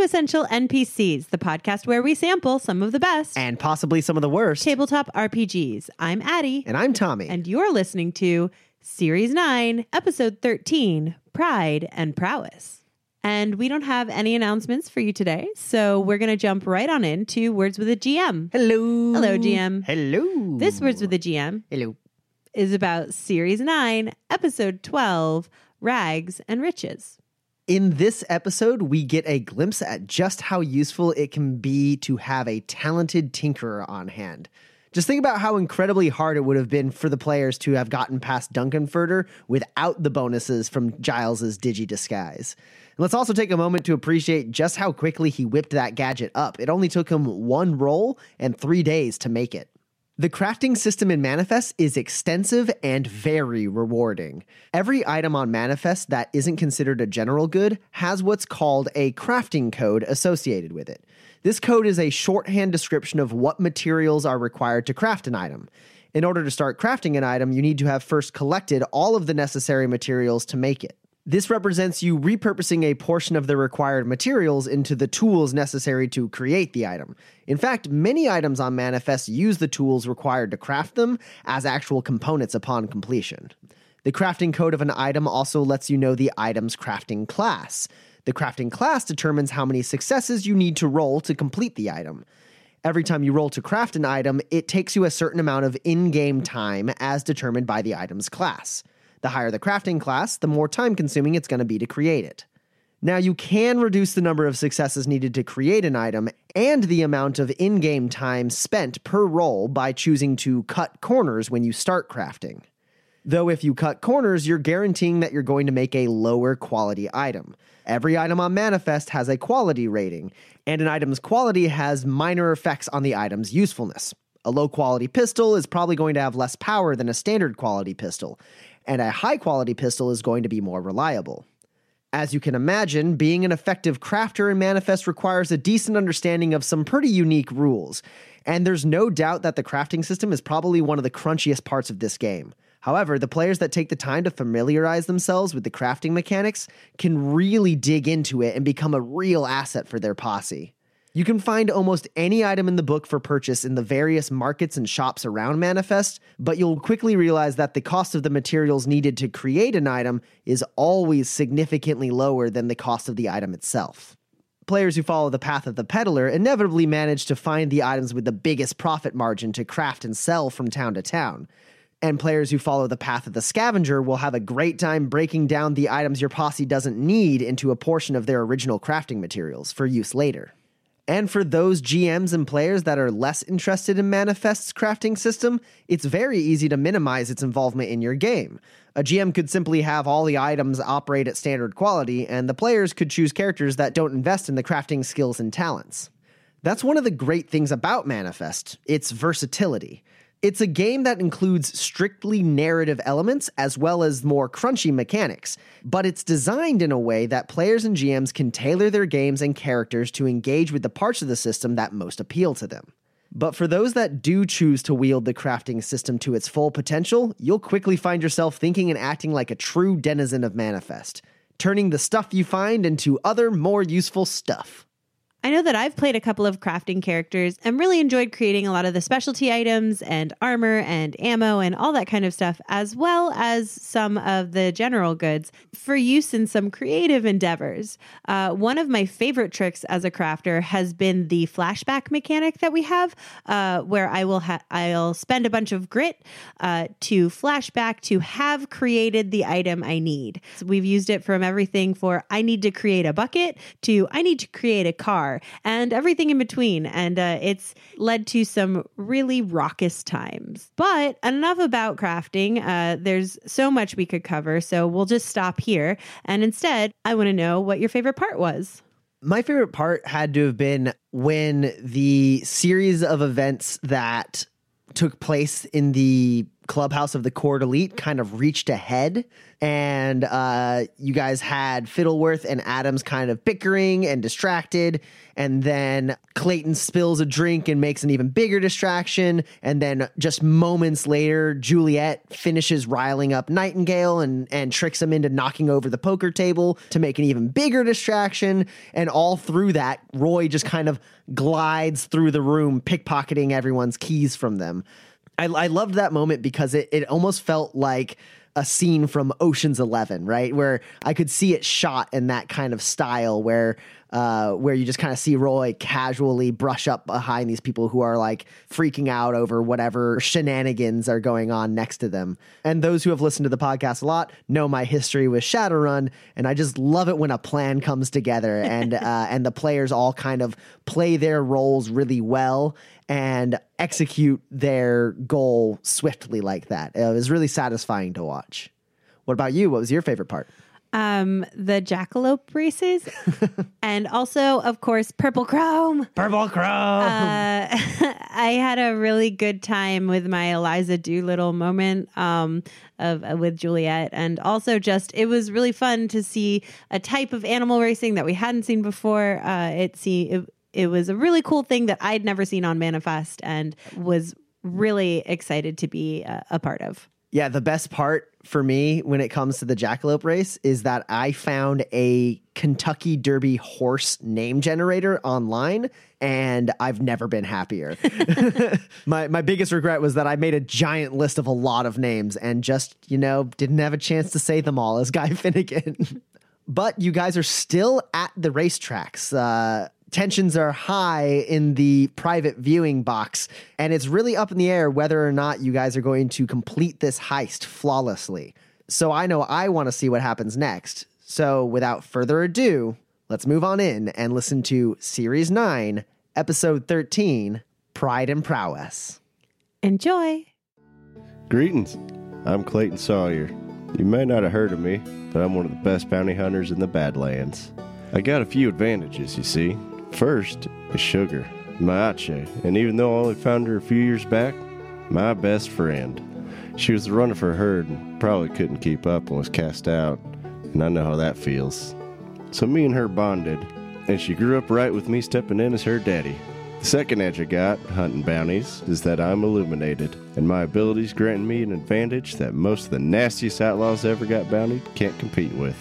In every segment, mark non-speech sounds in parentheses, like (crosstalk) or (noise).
To Essential NPCs, the podcast where we sample some of the best and possibly some of the worst. tabletop RPGs. I'm Addie, And I'm Tommy. and you're listening to Series 9, Episode 13 Pride and Prowess. And we don't have any announcements for you today, so we're going to jump right on into Words with a GM. Hello. Hello, GM. Hello. This Words with a GM Hello. is about Series 9, Episode 12 Rags and Riches. In this episode, we get a glimpse at just how useful it can be to have a talented tinkerer on hand. Just think about how incredibly hard it would have been for the players to have gotten past Duncan Duncanfurter without the bonuses from Giles's Digi Disguise. And let's also take a moment to appreciate just how quickly he whipped that gadget up. It only took him one roll and three days to make it. The crafting system in Manifest is extensive and very rewarding. Every item on Manifest that isn't considered a general good has what's called a crafting code associated with it. This code is a shorthand description of what materials are required to craft an item. In order to start crafting an item, you need to have first collected all of the necessary materials to make it. This represents you repurposing a portion of the required materials into the tools necessary to create the item. In fact, many items on Manifest use the tools required to craft them as actual components upon completion. The crafting code of an item also lets you know the item's crafting class. The crafting class determines how many successes you need to roll to complete the item. Every time you roll to craft an item, it takes you a certain amount of in game time as determined by the item's class. The higher the crafting class, the more time consuming it's going to be to create it. Now, you can reduce the number of successes needed to create an item and the amount of in game time spent per roll by choosing to cut corners when you start crafting. Though, if you cut corners, you're guaranteeing that you're going to make a lower quality item. Every item on Manifest has a quality rating, and an item's quality has minor effects on the item's usefulness. A low quality pistol is probably going to have less power than a standard quality pistol, and a high quality pistol is going to be more reliable. As you can imagine, being an effective crafter in Manifest requires a decent understanding of some pretty unique rules, and there's no doubt that the crafting system is probably one of the crunchiest parts of this game. However, the players that take the time to familiarize themselves with the crafting mechanics can really dig into it and become a real asset for their posse. You can find almost any item in the book for purchase in the various markets and shops around Manifest, but you'll quickly realize that the cost of the materials needed to create an item is always significantly lower than the cost of the item itself. Players who follow the path of the peddler inevitably manage to find the items with the biggest profit margin to craft and sell from town to town. And players who follow the path of the scavenger will have a great time breaking down the items your posse doesn't need into a portion of their original crafting materials for use later. And for those GMs and players that are less interested in Manifest's crafting system, it's very easy to minimize its involvement in your game. A GM could simply have all the items operate at standard quality, and the players could choose characters that don't invest in the crafting skills and talents. That's one of the great things about Manifest its versatility. It's a game that includes strictly narrative elements as well as more crunchy mechanics, but it's designed in a way that players and GMs can tailor their games and characters to engage with the parts of the system that most appeal to them. But for those that do choose to wield the crafting system to its full potential, you'll quickly find yourself thinking and acting like a true denizen of Manifest, turning the stuff you find into other, more useful stuff. I know that I've played a couple of crafting characters and really enjoyed creating a lot of the specialty items and armor and ammo and all that kind of stuff, as well as some of the general goods for use in some creative endeavors. Uh, one of my favorite tricks as a crafter has been the flashback mechanic that we have, uh, where I will ha- I'll spend a bunch of grit uh, to flashback to have created the item I need. So we've used it from everything for I need to create a bucket to I need to create a car and everything in between. And uh, it's led to some really raucous times. But enough about crafting. Uh, there's so much we could cover. So we'll just stop here. And instead, I want to know what your favorite part was. My favorite part had to have been when the series of events that took place in the clubhouse of the Court Elite kind of reached ahead. And uh, you guys had Fiddleworth and Adams kind of bickering and distracted. And then Clayton spills a drink and makes an even bigger distraction. And then just moments later, Juliet finishes riling up Nightingale and, and tricks him into knocking over the poker table to make an even bigger distraction. And all through that, Roy just kind of glides through the room, pickpocketing everyone's keys from them. I, I loved that moment because it, it almost felt like a scene from Ocean's Eleven, right? Where I could see it shot in that kind of style where uh, where you just kind of see Roy casually brush up behind these people who are like freaking out over whatever shenanigans are going on next to them. And those who have listened to the podcast a lot know my history with Shadowrun, and I just love it when a plan comes together (laughs) and uh, and the players all kind of play their roles really well and execute their goal swiftly like that. It was really satisfying to watch. What about you? What was your favorite part? Um, the jackalope races, (laughs) and also, of course, purple chrome. Purple Chrome. Uh, (laughs) I had a really good time with my Eliza Doolittle moment um, of uh, with Juliet, and also just it was really fun to see a type of animal racing that we hadn't seen before. Uh, it see it, it was a really cool thing that I'd never seen on Manifest, and was really excited to be a, a part of. Yeah, the best part for me when it comes to the jackalope race is that I found a Kentucky Derby horse name generator online and I've never been happier. (laughs) my my biggest regret was that I made a giant list of a lot of names and just, you know, didn't have a chance to say them all as Guy (laughs) Finnegan. but you guys are still at the racetracks. Uh tensions are high in the private viewing box, and it's really up in the air whether or not you guys are going to complete this heist flawlessly. So I know I want to see what happens next. So without further ado, let's move on in and listen to Series 9, Episode 13 Pride and Prowess. Enjoy. Greetings. I'm Clayton Sawyer. You may not have heard of me, but I'm one of the best bounty hunters in the Badlands. I got a few advantages, you see. First is Sugar, my Ache, and even though I only found her a few years back, my best friend. She was the runner for herd and probably couldn't keep up and was cast out, and I know how that feels. So me and her bonded, and she grew up right with me stepping in as her daddy. The second edge I got, hunting bounties, is that I'm illuminated, and my abilities grant me an advantage that most of the nastiest outlaws ever got bountied can't compete with.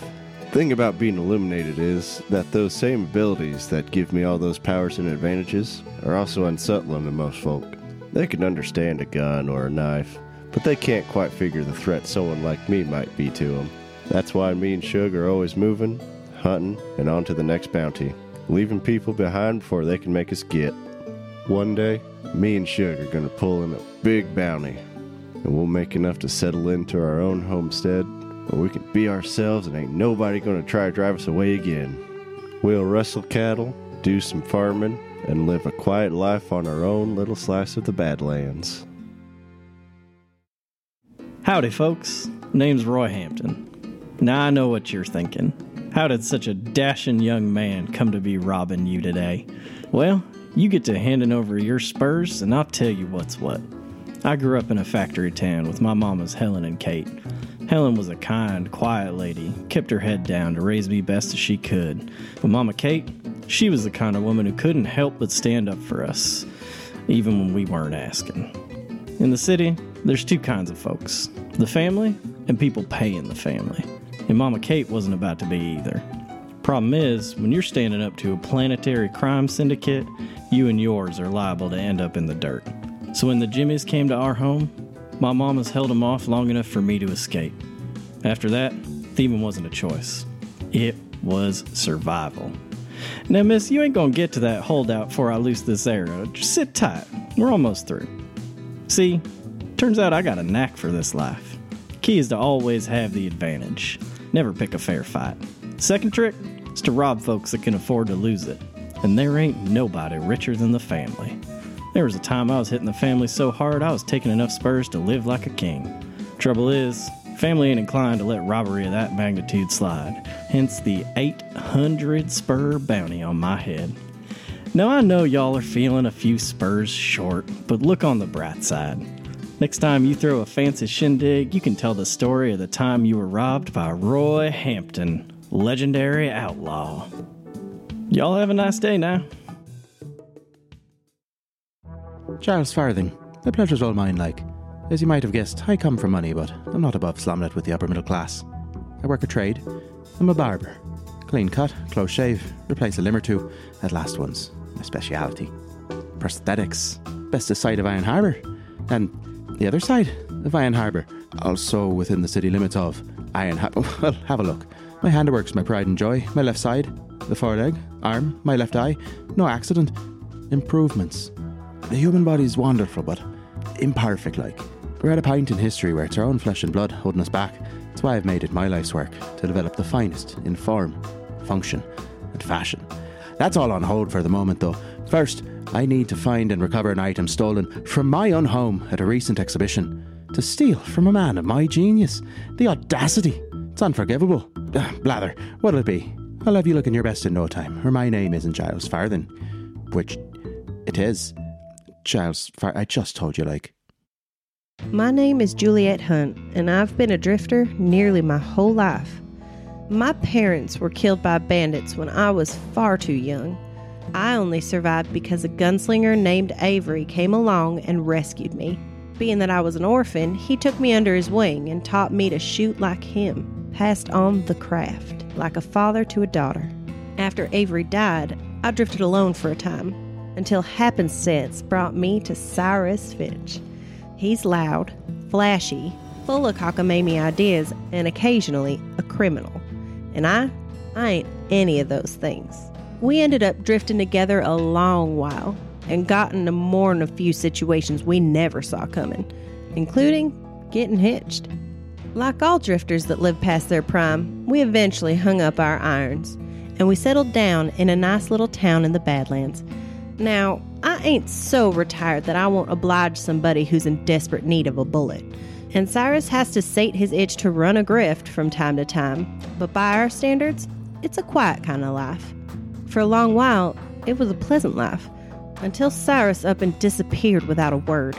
Thing about being illuminated is that those same abilities that give me all those powers and advantages are also unsettling to most folk. They can understand a gun or a knife, but they can't quite figure the threat someone like me might be to them. That's why me and Shug are always moving, hunting, and on to the next bounty, leaving people behind before they can make us get. One day, me and Shug are gonna pull in a big bounty, and we'll make enough to settle into our own homestead where we can be ourselves and ain't nobody gonna try to drive us away again. We'll rustle cattle, do some farming, and live a quiet life on our own little slice of the Badlands. Howdy, folks. Name's Roy Hampton. Now I know what you're thinking. How did such a dashing young man come to be robbing you today? Well, you get to handing over your spurs, and I'll tell you what's what. I grew up in a factory town with my mamas Helen and Kate. Helen was a kind, quiet lady, kept her head down to raise me best as she could. But Mama Kate, she was the kind of woman who couldn't help but stand up for us, even when we weren't asking. In the city, there's two kinds of folks the family and people paying the family. And Mama Kate wasn't about to be either. Problem is, when you're standing up to a planetary crime syndicate, you and yours are liable to end up in the dirt. So when the Jimmies came to our home, my mamas held them off long enough for me to escape. After that, thieving wasn't a choice. It was survival. Now, miss, you ain't gonna get to that holdout before I loose this arrow. Just sit tight. We're almost through. See, turns out I got a knack for this life. Key is to always have the advantage. Never pick a fair fight. Second trick is to rob folks that can afford to lose it. And there ain't nobody richer than the family. There was a time I was hitting the family so hard I was taking enough spurs to live like a king. Trouble is, family ain't inclined to let robbery of that magnitude slide, hence the 800 spur bounty on my head. Now I know y'all are feeling a few spurs short, but look on the bright side. Next time you throw a fancy shindig, you can tell the story of the time you were robbed by Roy Hampton, legendary outlaw. Y'all have a nice day now. Giles Farthing, the pleasure's all mine, like. As you might have guessed, I come from money, but I'm not above slamming it with the upper middle class. I work a trade. I'm a barber. Clean cut, close shave, replace a limb or two, at last one's my speciality. Prosthetics, bestest side of Iron Harbour, and the other side of Iron Harbour, also within the city limits of Iron Harbour. (laughs) Well, have a look. My handiwork's my pride and joy. My left side, the foreleg, arm, my left eye, no accident. Improvements. The human body is wonderful, but imperfect like. We're at a point in history where it's our own flesh and blood holding us back. That's why I've made it my life's work to develop the finest in form, function, and fashion. That's all on hold for the moment, though. First, I need to find and recover an item stolen from my own home at a recent exhibition. To steal from a man of my genius. The audacity. It's unforgivable. Ah, Blather, what'll it be? I'll have you looking your best in no time, or my name isn't Giles Farthing. Which it is. Far. I just told you, like. My name is Juliet Hunt, and I've been a drifter nearly my whole life. My parents were killed by bandits when I was far too young. I only survived because a gunslinger named Avery came along and rescued me. Being that I was an orphan, he took me under his wing and taught me to shoot like him, passed on the craft, like a father to a daughter. After Avery died, I drifted alone for a time, until happenstance brought me to Cyrus Finch. He's loud, flashy, full of cockamamie ideas, and occasionally a criminal. And I, I ain't any of those things. We ended up drifting together a long while and gotten into more than a few situations we never saw coming, including getting hitched. Like all drifters that live past their prime, we eventually hung up our irons and we settled down in a nice little town in the Badlands. Now, I ain't so retired that I won't oblige somebody who's in desperate need of a bullet. And Cyrus has to sate his itch to run a grift from time to time, but by our standards, it's a quiet kind of life. For a long while, it was a pleasant life, until Cyrus up and disappeared without a word.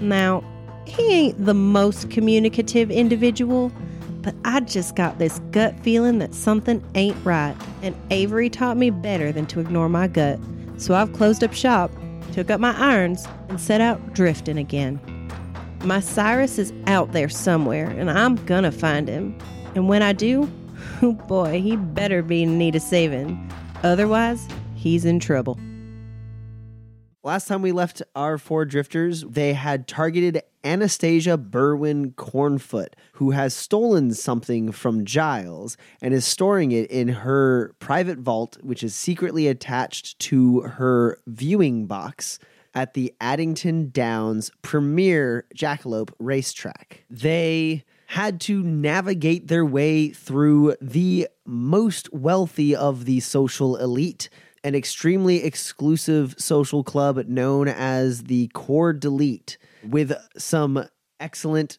Now, he ain't the most communicative individual, but I just got this gut feeling that something ain't right, and Avery taught me better than to ignore my gut. So I've closed up shop, took up my irons, and set out drifting again. My Cyrus is out there somewhere, and I'm gonna find him. And when I do, (laughs) oh boy, he better be in need of saving. Otherwise, he's in trouble. Last time we left our four drifters, they had targeted Anastasia Berwin Cornfoot, who has stolen something from Giles and is storing it in her private vault, which is secretly attached to her viewing box at the Addington Downs Premier Jackalope Racetrack. They had to navigate their way through the most wealthy of the social elite an extremely exclusive social club known as the Court Elite, with some excellent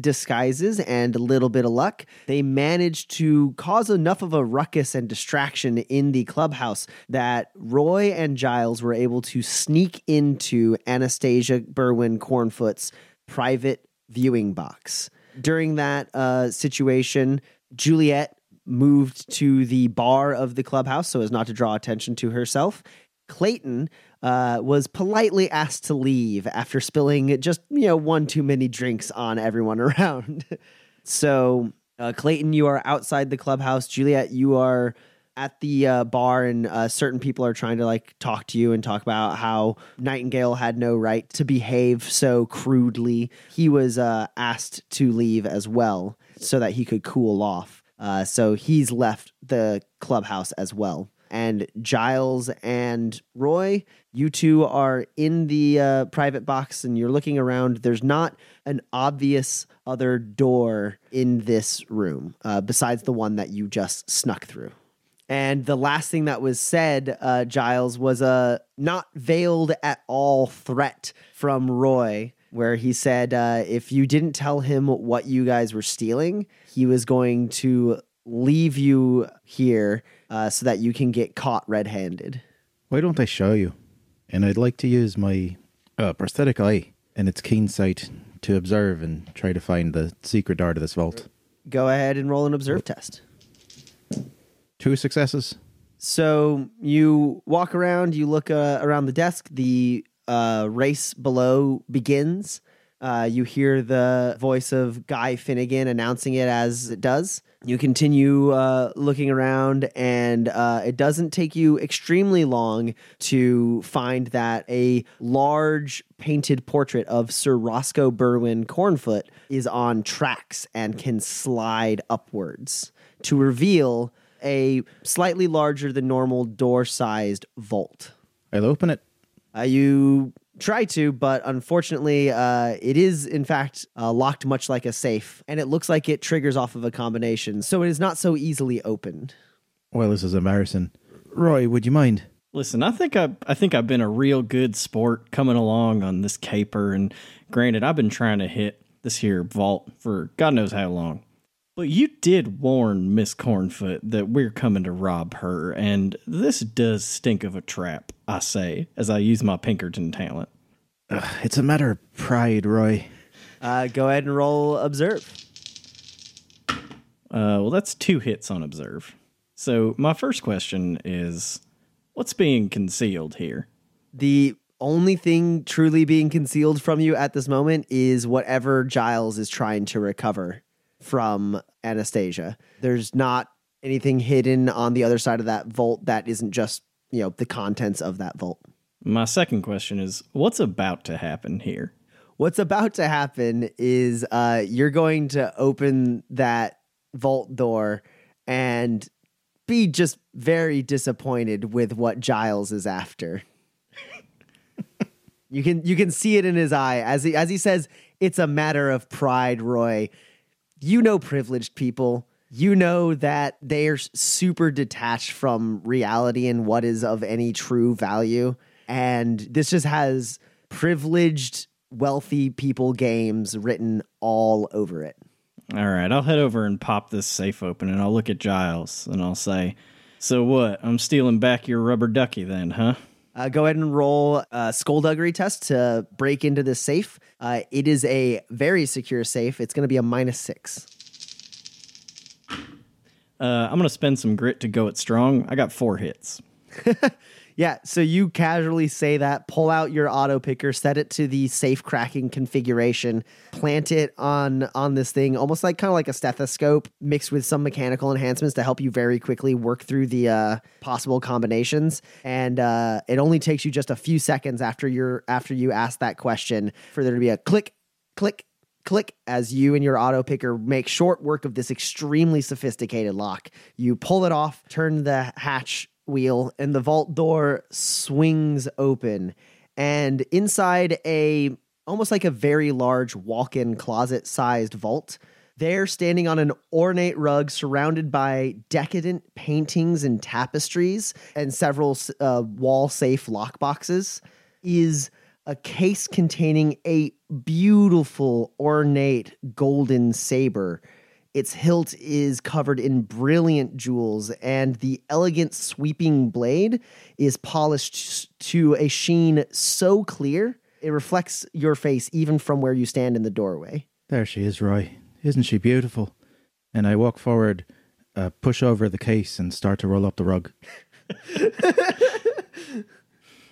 disguises and a little bit of luck. They managed to cause enough of a ruckus and distraction in the clubhouse that Roy and Giles were able to sneak into Anastasia Berwin Cornfoot's private viewing box. During that uh, situation, Juliet moved to the bar of the clubhouse so as not to draw attention to herself. Clayton uh, was politely asked to leave after spilling just you know one too many drinks on everyone (laughs) around. so uh, Clayton, you are outside the clubhouse. Juliet, you are at the uh, bar, and uh, certain people are trying to like talk to you and talk about how Nightingale had no right to behave so crudely. He was uh, asked to leave as well so that he could cool off. Uh, so he's left the clubhouse as well. And Giles and Roy, you two are in the uh, private box and you're looking around. There's not an obvious other door in this room uh, besides the one that you just snuck through. And the last thing that was said, uh, Giles, was a not veiled at all threat from Roy where he said uh, if you didn't tell him what you guys were stealing, he was going to leave you here uh, so that you can get caught red handed. Why don't I show you? And I'd like to use my uh, prosthetic eye and its keen sight to observe and try to find the secret door to this vault. Go ahead and roll an observe test. Two successes. So you walk around, you look uh, around the desk. The uh, race below begins. Uh, you hear the voice of Guy Finnegan announcing it as it does. You continue uh, looking around, and uh, it doesn't take you extremely long to find that a large painted portrait of Sir Roscoe Berwin Cornfoot is on tracks and can slide upwards to reveal a slightly larger than normal door sized vault. I'll open it. Uh, you try to, but unfortunately, uh, it is in fact uh, locked much like a safe, and it looks like it triggers off of a combination, so it is not so easily opened. Well, this is embarrassing. Roy, would you mind? Listen, I think I I think I've been a real good sport coming along on this caper, and granted, I've been trying to hit this here vault for God knows how long. But you did warn Miss Cornfoot that we're coming to rob her, and this does stink of a trap, I say, as I use my Pinkerton talent. Ugh, it's a matter of pride, Roy. Uh, go ahead and roll observe. Uh, well, that's two hits on observe. So my first question is, what's being concealed here? The only thing truly being concealed from you at this moment is whatever Giles is trying to recover from Anastasia. There's not anything hidden on the other side of that vault that isn't just, you know, the contents of that vault. My second question is, what's about to happen here? What's about to happen is uh, you're going to open that vault door and be just very disappointed with what Giles is after. (laughs) you can you can see it in his eye as he as he says, "It's a matter of pride, Roy." You know, privileged people. You know that they're super detached from reality and what is of any true value, and this just has privileged, wealthy people games written all over it. All right, I'll head over and pop this safe open, and I'll look at Giles, and I'll say, "So what? I'm stealing back your rubber ducky, then, huh?" Uh, go ahead and roll a skullduggery test to break into this safe. Uh, it is a very secure safe. It's going to be a minus six. Uh, I'm gonna spend some grit to go it strong. I got four hits. (laughs) Yeah, so you casually say that, pull out your auto picker, set it to the safe cracking configuration, plant it on on this thing, almost like kind of like a stethoscope mixed with some mechanical enhancements to help you very quickly work through the uh, possible combinations. And uh, it only takes you just a few seconds after you're after you ask that question for there to be a click, click, click as you and your auto picker make short work of this extremely sophisticated lock. You pull it off, turn the hatch wheel, and the vault door swings open. And inside a almost like a very large walk-in closet sized vault, there standing on an ornate rug surrounded by decadent paintings and tapestries and several uh, wall safe lockboxes is a case containing a beautiful, ornate golden saber. Its hilt is covered in brilliant jewels, and the elegant sweeping blade is polished to a sheen so clear it reflects your face even from where you stand in the doorway. There she is, Roy. Isn't she beautiful? And I walk forward, uh, push over the case, and start to roll up the rug. (laughs)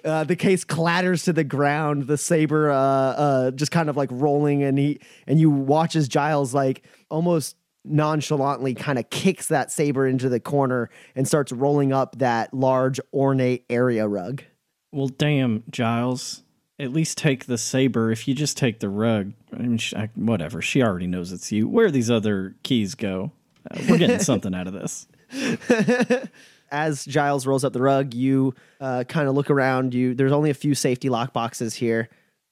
Uh, the case clatters to the ground. The saber, uh, uh, just kind of like rolling, and he and you watch as Giles like almost nonchalantly kind of kicks that saber into the corner and starts rolling up that large ornate area rug. Well, damn, Giles. At least take the saber. If you just take the rug, I mean, sh- I, whatever. She already knows it's you. Where these other keys go? Uh, we're getting something out of this. (laughs) As Giles rolls up the rug, you uh, kind of look around. You there's only a few safety lock boxes here.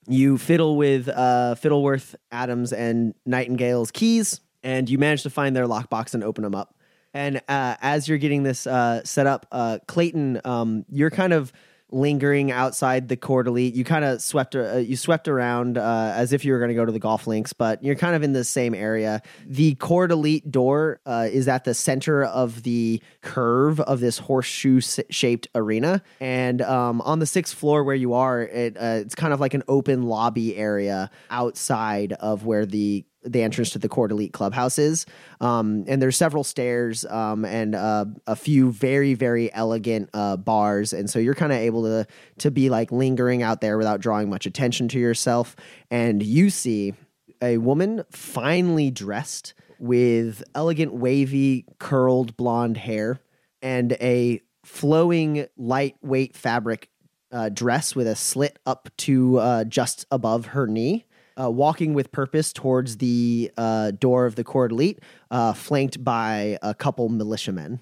You fiddle with uh, Fiddleworth, Adams, and Nightingale's keys, and you manage to find their lockbox and open them up. And uh, as you're getting this uh, set up, uh, Clayton, um, you're kind of lingering outside the court elite. You kind of swept uh, you swept around uh, as if you were going to go to the golf links, but you're kind of in the same area. The court elite door uh, is at the center of the curve of this horseshoe shaped arena, and um, on the sixth floor where you are, it uh, it's kind of like an open lobby area outside of where the the entrance to the Court Elite Clubhouse is. Um, and there's several stairs um, and uh, a few very very elegant uh, bars, and so you're kind of able to to be like lingering out there without drawing much attention to yourself. And you see a woman finely dressed with elegant wavy curled blonde hair and a flowing lightweight fabric uh, dress with a slit up to uh, just above her knee uh, walking with purpose towards the uh, door of the court elite, uh, flanked by a couple militiamen.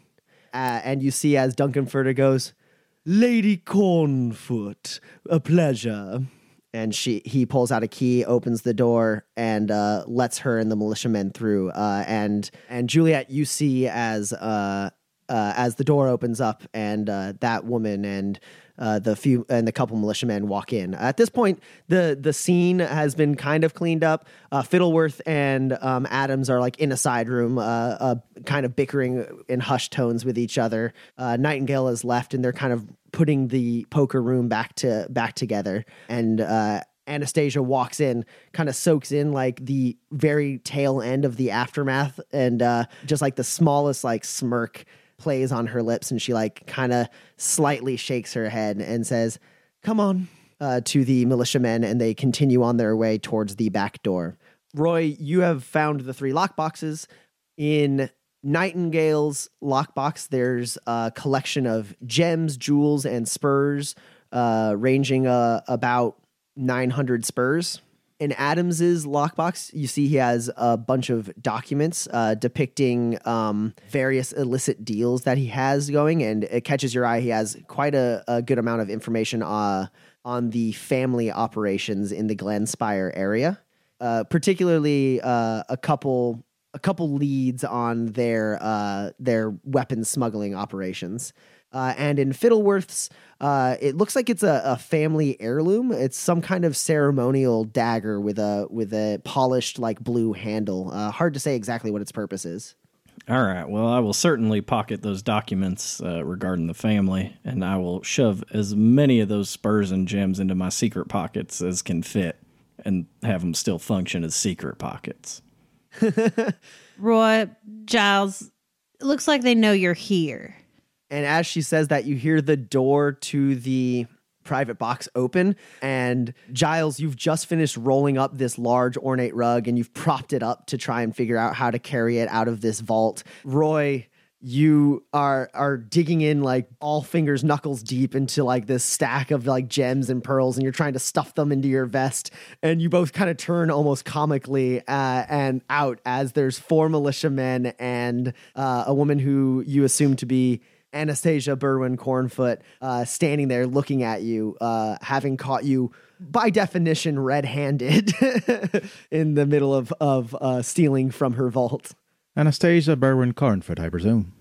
Uh, and you see as Duncan Furter goes, Lady Cornfoot, a pleasure. And she he pulls out a key, opens the door, and uh, lets her and the militiamen through. Uh, and and Juliet, you see as as the door opens up, and that woman and uh, the few and the couple militiamen walk in. At this point, the the scene has been kind of cleaned up. Uh, Fiddleworth and um, Adams are like in a side room, uh, uh kind of bickering in hushed tones with each other. Uh, Nightingale is left, and they're kind of putting the poker room back to back together. And uh, Anastasia walks in, kind of soaks in like the very tail end of the aftermath, and just like the smallest like smirk plays on her lips and she like kind of slightly shakes her head and says, Come on, uh, to the militiamen, and they continue on their way towards the back door. Roy, you have found the three lockboxes. In Nightingale's lockbox, there's a collection of gems, jewels, and spurs, uh, ranging uh, about 900 spurs in Adams's lockbox, you see he has a bunch of documents uh, depicting um, various illicit deals that he has going, and it catches your eye. He has quite a, a good amount of information uh, on the family operations in the Glenspire area, uh, particularly uh, a couple a couple leads on their uh, their weapons smuggling operations. Uh, and in Fiddleworth's, uh, it looks like it's a, a, family heirloom. It's some kind of ceremonial dagger with a with a polished like blue handle. Uh, hard to say exactly what its purpose is. All right. Well, I will certainly pocket those documents uh, regarding the family, and I will shove as many of those spurs and gems into my secret pockets as can fit, and have them still function as secret pockets. (laughs) Roy, Giles, looks like they know you're here. And as she says that, you hear the door to the private box open. And Giles, you've just finished rolling up this large ornate rug and you've propped it up to try and figure out how to carry it out of this vault. Roy, you are are digging in like all fingers knuckles deep into like this stack of like gems and pearls and you're trying to stuff them into your vest and you both kind of turn almost comically uh, and out as there's four militiamen and uh, a woman who you assume to be Anastasia Berwin Cornfoot uh, standing there looking at you, uh, having caught you by definition red-handed (laughs) in the middle of of uh, stealing from her vault. Anastasia Berwin Cornfoot, I presume.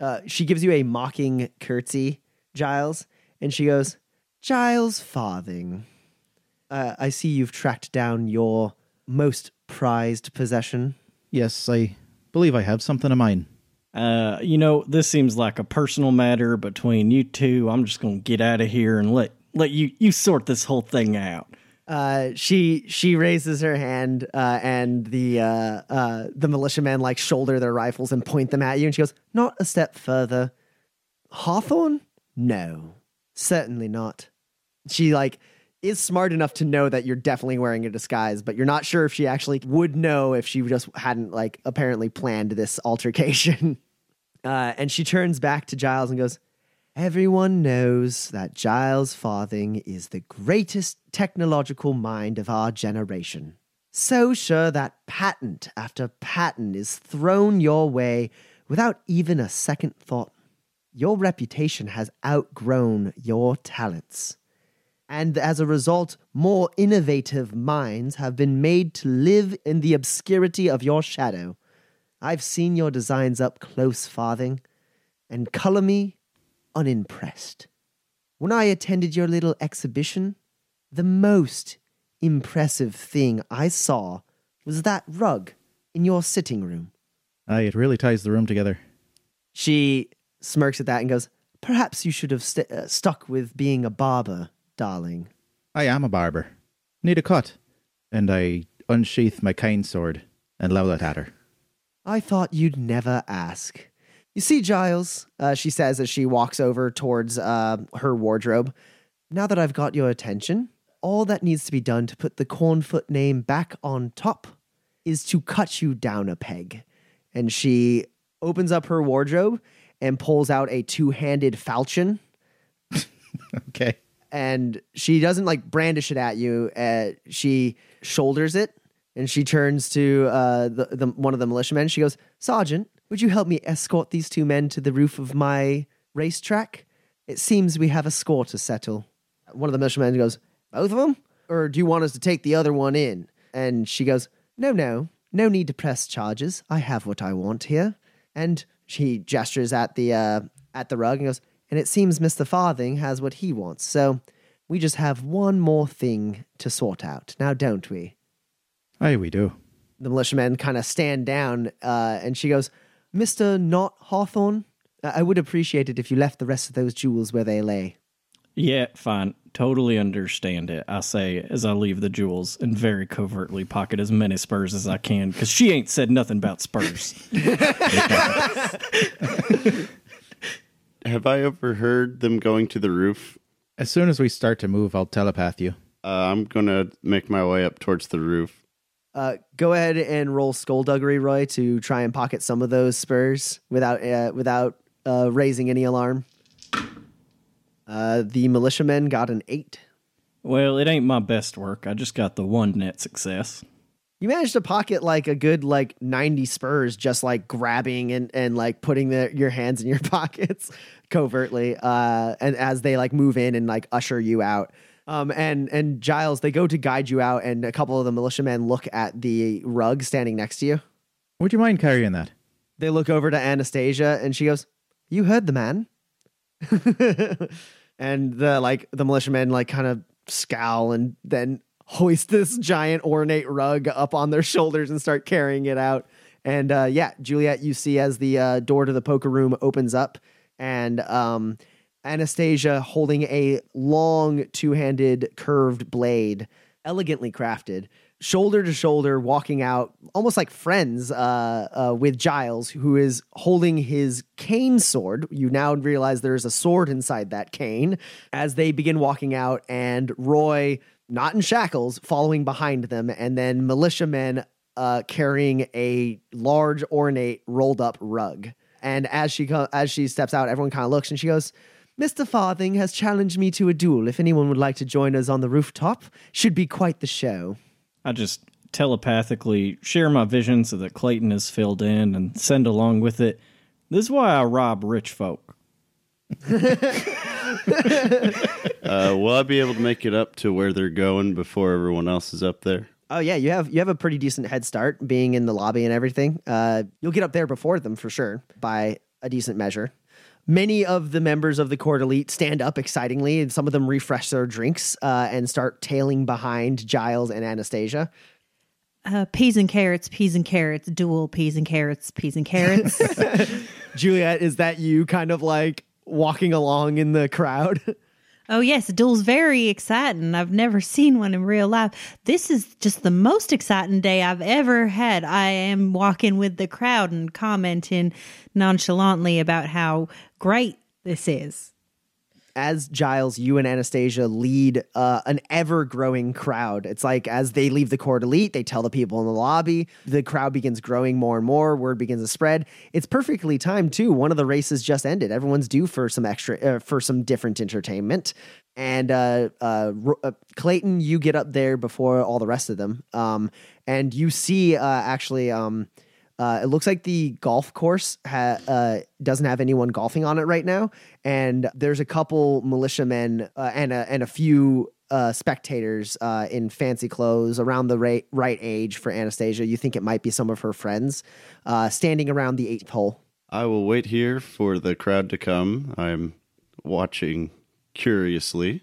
Uh, she gives you a mocking curtsy, Giles, and she goes, "Giles Farthing, uh, I see you've tracked down your most prized possession." Yes, I believe I have something of mine. Uh, you know, this seems like a personal matter between you two. I'm just to get out of here and let let you you sort this whole thing out. Uh, she she raises her hand, uh, and the uh, uh, the militiamen like shoulder their rifles and point them at you, and she goes, "Not a step further, Hawthorne? No, certainly not." She like is smart enough to know that you're definitely wearing a disguise, but you're not sure if she actually would know if she just hadn't like apparently planned this altercation. (laughs) Uh, and she turns back to Giles and goes, Everyone knows that Giles Farthing is the greatest technological mind of our generation. So sure that patent after patent is thrown your way without even a second thought. Your reputation has outgrown your talents and as a result, more innovative minds have been made to live in the obscurity of your shadow. I've seen your designs up close, Farthing, and color me unimpressed. when I attended your little exhibition, the most impressive thing I saw was that rug in your sitting room. Aye, it really ties the room together. She smirks at that and goes, Perhaps you should have st- uh, stuck with being a barber, darling. I am a barber. Need a cut. And I unsheath my cane sword and level it at her. I thought you'd never ask. You see, Giles, uh, she says as she walks over towards uh, her wardrobe. Now that I've got your attention, all that needs to be done to put the Cornfoot name back on top is to cut you down a peg. And she opens up her wardrobe and pulls out a two handed falchion. (laughs) Okay. And she doesn't like brandish it at you. Uh, she shoulders it and she turns to uh, the, the one of the militiamen. She goes, Sergeant, would you help me escort these two men to the roof of my racetrack? It seems we have a score to settle. One of the militiamen goes, Both of them? Or do you want us to take the other one in? And she goes, No, no, no need to press charges. I have what I want here. And she gestures at the uh, at the rug and goes, And it seems Mr. Farthing has what he wants. So we just have one more thing to sort out. Now, don't we? Aye, we do. the militiamen kind of stand down uh, and she goes, Mr. Not Hawthorne, I I would appreciate it if you left the rest of those jewels where they lay. Yeah, fine. Totally understand it. I say as I leave the jewels and very covertly pocket as many spurs as I can because she ain't said nothing about spurs. (laughs) (laughs) (laughs) Have I overheard them going to the roof? As soon as we start to move, I'll telepath you. Uh, I'm gonna make my way up towards the roof. Uh, go ahead and roll skullduggery, Roy, to try and pocket some of those spurs without uh, without uh, raising any alarm. Uh, the militiamen got an eight. well, it ain't my best work. I just got the one net success. You managed to pocket like a good like ninety spurs, just like grabbing and and like putting the, your hands in your (laughs) pockets covertly, uh, and as they like move in and like usher you out. Um, and and Giles, they go to guide you out, and a couple of the militiamen look at the rug standing next to you. Would you mind carrying that? They look over to Anastasia, and she goes, "You heard the man." (laughs) and the like the militiamen like kind of scowl and then hoist this giant ornate rug up on their shoulders and start carrying it out. And uh, yeah, Juliet, you see as the uh, door to the poker room opens up, and um, Anastasia holding a long two-handed curved blade, elegantly crafted, shoulder to shoulder, walking out almost like friends uh, uh, with Giles, who is holding his cane sword. You now realize there's a sword inside that cane as they begin walking out, and Roy, not in shackles, following behind them, and then militiamen uh, carrying a large, ornate, rolled up rug. And as she co- as she steps out, everyone kind of looks, and she goes. Mr. Farthing has challenged me to a duel. If anyone would like to join us on the rooftop, should be quite the show. I just telepathically share my vision so that Clayton is filled in and send along with it. This is why I rob rich folk. (laughs) (laughs) Uh, will I be able to make it up to where they're going before everyone else is up there? Oh yeah, you have you have a pretty decent head start being in the lobby and everything. Uh, you'll get up there before them for sure by a decent measure. Many of the members of the court elite stand up excitingly, and some of them refresh their drinks uh, and start tailing behind Giles and Anastasia. Uh, peas and carrots, peas and carrots, duel peas and carrots, peas and carrots. (laughs) Juliet, is that you kind of like walking along in the crowd? (laughs) oh, yes, a duel's very exciting. I've never seen one in real life. This is just the most exciting day I've ever had. I am walking with the crowd and commenting nonchalantly about how great this is. As Giles, you and Anastasia lead uh, an ever growing crowd. It's like as they leave the court elite, they tell the people in the lobby. The crowd begins growing more and more. Word begins to spread. It's perfectly timed too. One of the races just ended. Everyone's due for some extra, uh, for some different entertainment. And uh, uh, uh, Clayton, you get up there before all the rest of them, um, and you see uh, actually. Um, uh, it looks like the golf course ha- uh, doesn't have anyone golfing on it right now, and there's a couple militiamen uh, and a and a few uh, spectators uh, in fancy clothes around the right right age for Anastasia. You think it might be some of her friends uh, standing around the eighth hole. I will wait here for the crowd to come. I'm watching curiously.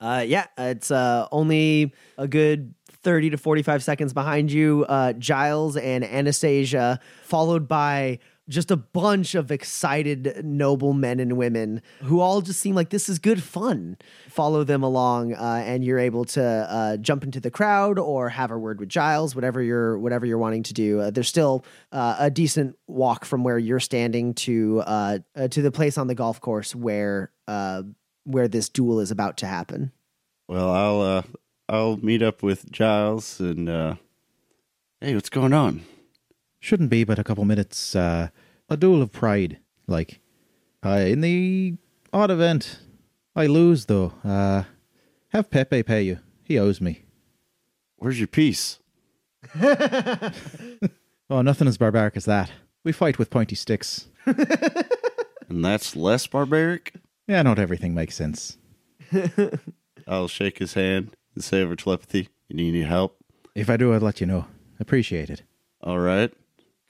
Uh, yeah, it's uh, only a good 30 to 45 seconds behind you. Uh, Giles and Anastasia, followed by just a bunch of excited noble men and women who all just seem like this is good fun. Follow them along, uh, and you're able to uh, jump into the crowd or have a word with Giles, whatever you're whatever you're wanting to do. Uh, there's still uh, a decent walk from where you're standing to uh, uh, to the place on the golf course where where this duel is about to happen. Well, I'll I'll meet up with Giles and uh, hey, what's going on? Shouldn't be but a couple minutes. Uh, a duel of pride, like. Uh, in the odd event, I lose though. Uh, have Pepe pay you. He owes me. Where's your piece? (laughs) Oh, nothing as barbaric as that. We fight with pointy sticks. (laughs) And that's less barbaric. Yeah, not everything makes sense. (laughs) I'll shake his hand and say over telepathy, "You need any help?" If I do, I'd let you know. Appreciate it. All right.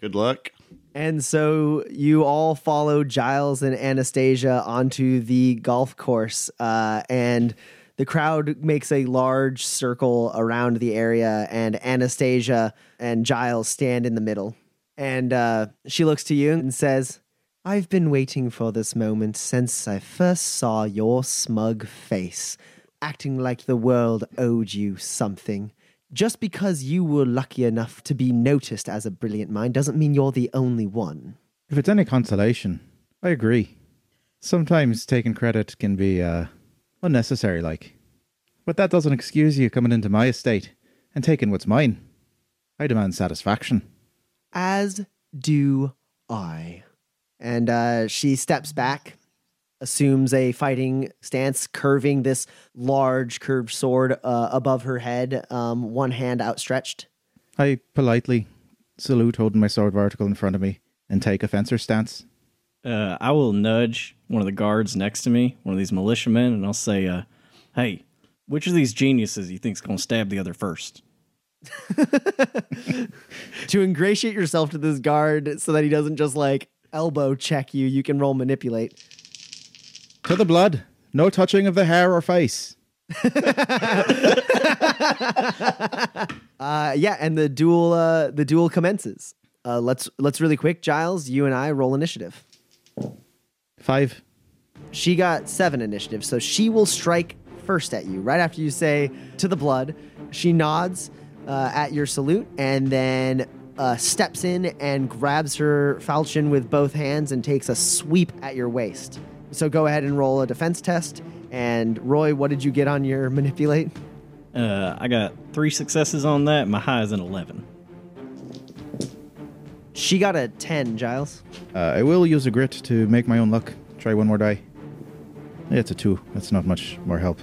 Good luck. And so you all follow Giles and Anastasia onto the golf course, uh, and the crowd makes a large circle around the area, and Anastasia and Giles stand in the middle. And uh, she looks to you and says, I've been waiting for this moment since I first saw your smug face, acting like the world owed you something. Just because you were lucky enough to be noticed as a brilliant mind doesn't mean you're the only one. If it's any consolation, I agree. Sometimes taking credit can be uh, unnecessary, like. But that doesn't excuse you coming into my estate and taking what's mine. I demand satisfaction. As do I. And uh, she steps back, assumes a fighting stance, curving this large curved sword uh, above her head, um, one hand outstretched. I politely salute, holding my sword vertical in front of me, and take a fencer stance. Uh, I will nudge one of the guards next to me, one of these militiamen, and I'll say, uh, "Hey, which of these geniuses you think's gonna stab the other first? (laughs) To ingratiate yourself to this guard so that he doesn't just like elbow check you, you can roll manipulate. To the blood. No touching of the hair or face. (laughs) Uh, yeah, and the duel uh, the duel commences. Uh, let's let's really quick, Giles. You and I roll initiative. Five. She got seven initiative, so she will strike first at you right after you say to the blood. She nods uh, at your salute and then uh, steps in and grabs her falchion with both hands and takes a sweep at your waist. So go ahead and roll a defense test. And Roy, what did you get on your (laughs) manipulate? Uh, I got three successes on that. My high is an 11. She got a ten, Giles. Uh, I will use a grit to make my own luck. Try one more die. Yeah, it's a two. That's not much more help.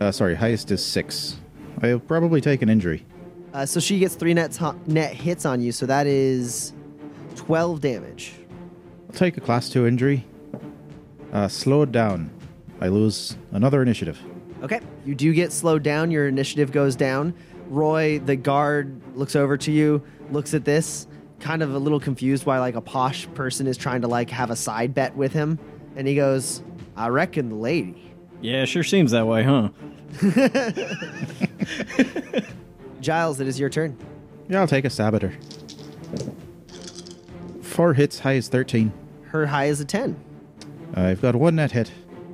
Uh, sorry, highest is six. I'll probably take an injury. Uh, so she gets three net, net hits on you, so that is 12 damage. I'll take a class two injury. Uh, slow it down. I lose another initiative. Okay. You do get slowed down. Your initiative goes down. Roy, the guard, looks over to you, looks at this, kind of a little confused why like a posh person is trying to like have a side bet with him. And he goes, I reckon the lady. Yeah, sure seems that way, huh? (laughs) Giles, it is your turn. Yeah, I'll take a stab at her. Four hits, high is 13. Her high is a 10. I've got one net hit,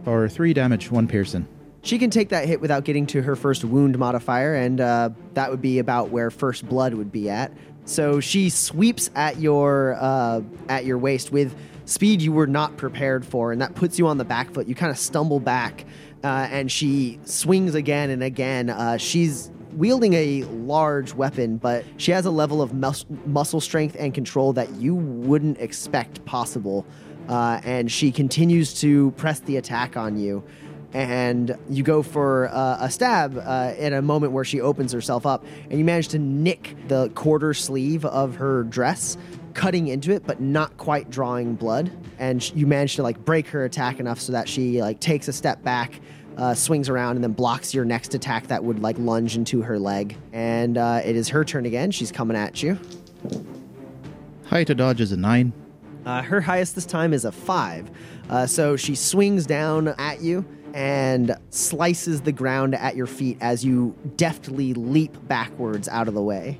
or three damage, one piercing. She can take that hit without getting to her first wound modifier, and uh, that would be about where first blood would be at. So she sweeps at your uh, at your waist with speed you were not prepared for, and that puts you on the back foot. You kind of stumble back, uh, and she swings again and again. Uh, she's wielding a large weapon, but she has a level of mus- muscle strength and control that you wouldn't expect possible. Uh, and she continues to press the attack on you and you go for uh, a stab uh, at a moment where she opens herself up, and you manage to nick the quarter sleeve of her dress, cutting into it, but not quite drawing blood. And sh- you manage to like break her attack enough so that she like takes a step back. Uh, swings around and then blocks your next attack that would like lunge into her leg. And uh, it is her turn again. She's coming at you. High to dodge is a nine. Uh, her highest this time is a five. Uh, so she swings down at you and slices the ground at your feet as you deftly leap backwards out of the way.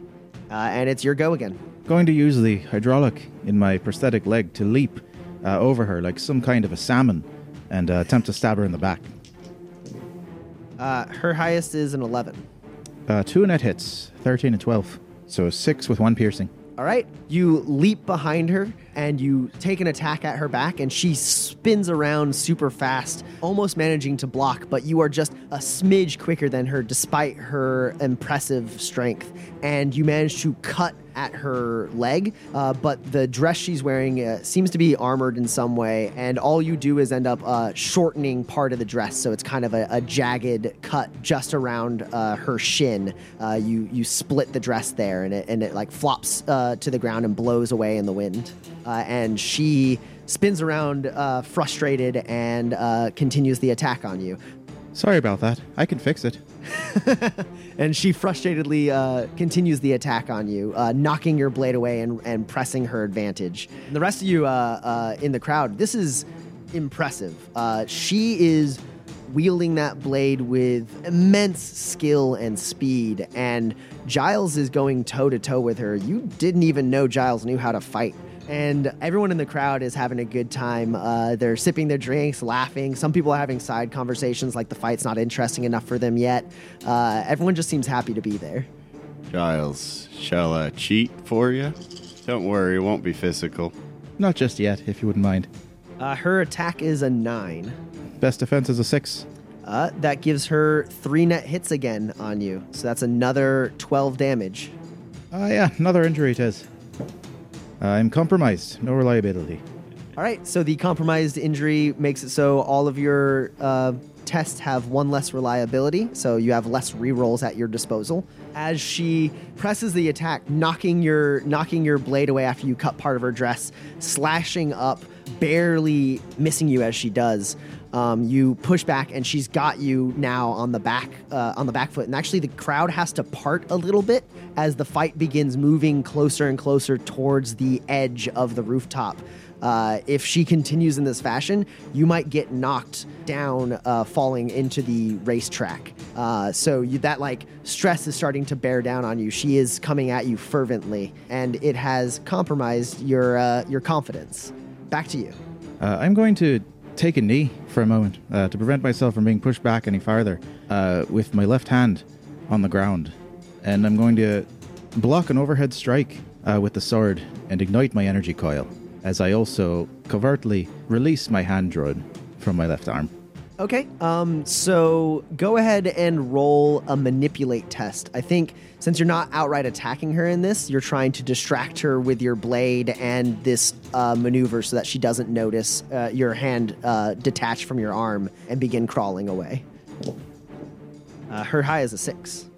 Uh, and it's your go again. Going to use the hydraulic in my prosthetic leg to leap uh, over her like some kind of a salmon and uh, attempt to stab her in the back. Uh, her highest is an 11. Uh, two net hits, 13 and 12. So six with one piercing. All right. You leap behind her and you take an attack at her back, and she spins around super fast, almost managing to block, but you are just a smidge quicker than her despite her impressive strength. And you manage to cut at her leg, uh, but the dress she's wearing uh, seems to be armored in some way, and all you do is end up uh, shortening part of the dress, so it's kind of a, a jagged cut just around uh, her shin. Uh, you you split the dress there, and it and it like flops uh, to the ground and blows away in the wind, and she spins around frustrated and continues the attack on you. Sorry about that. I can fix it. (laughs) and she frustratedly uh, continues the attack on you, uh, knocking your blade away and, and pressing her advantage. And the rest of you uh, uh in the crowd, this is impressive. Uh, she is wielding that blade with immense skill and speed, and Giles is going toe to toe with her. You didn't even know Giles knew how to fight and everyone in the crowd is having a good time. Uh, they're sipping their drinks, laughing. Some people are having side conversations like the fight's not interesting enough for them yet. Uh, everyone just seems happy to be there. Giles, shall I cheat for you? Don't worry, it won't be physical. Not just yet, if you wouldn't mind. Uh, her attack is a nine. Best defense is a six. Uh, that gives her three net hits again on you. So that's another 12 damage. Ah, yeah, another injury it is. I'm compromised. No reliability. All right. So the compromised injury makes it so all of your uh, tests have one less reliability. So you have less rerolls at your disposal. As she presses the attack, knocking your knocking your blade away after you cut part of her dress, slashing up, barely missing you as she does. Um, you push back, and she's got you now on the back uh, on the back foot. And actually, the crowd has to part a little bit as the fight begins moving closer and closer towards the edge of the rooftop. Uh, if she continues in this fashion, you might get knocked down, uh, falling into the racetrack. Uh, so you, that like stress is starting to bear down on you. She is coming at you fervently, and it has compromised your uh, your confidence. Back to you. Uh, I'm going to take a knee for a moment uh, to prevent myself from being pushed back any farther uh, with my left hand on the ground. And I'm going to block an overhead strike uh, with the sword and ignite my energy coil as I also covertly release my hand drone from my left arm. Okay. Um, so go ahead and roll a manipulate test. I think since you're not outright attacking her in this, you're trying to distract her with your blade and this uh, maneuver so that she doesn't notice uh, your hand uh, detach from your arm and begin crawling away. Uh, her high is a six.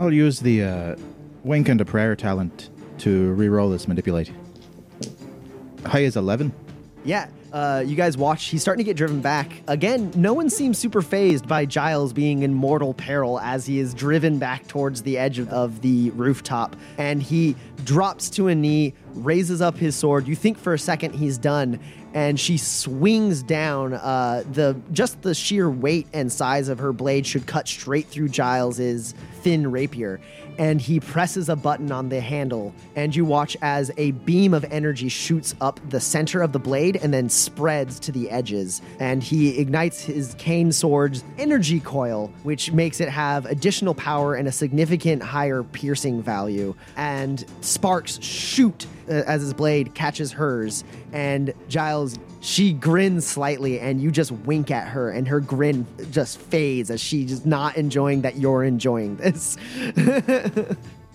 I'll use the uh, wink and a prayer talent to re-roll this manipulate. High is 11. Yeah, uh, you guys watch. He's starting to get driven back. Again, no one seems super fazed by Giles being in mortal peril as he is driven back towards the edge of, of the rooftop. And he drops to a knee, raises up his sword. You think for a second he's done, and she swings down. Uh, the just the sheer weight and size of her blade should cut straight through Giles's thin rapier and he presses a button on the handle, and you watch as a beam of energy shoots up the center of the blade and then spreads to the edges. And he ignites his cane sword's energy coil, which makes it have additional power and a significant higher piercing value. And sparks shoot uh, as his blade catches hers, and Giles she grins slightly and you just wink at her and her grin just fades as she's not enjoying that you're enjoying this.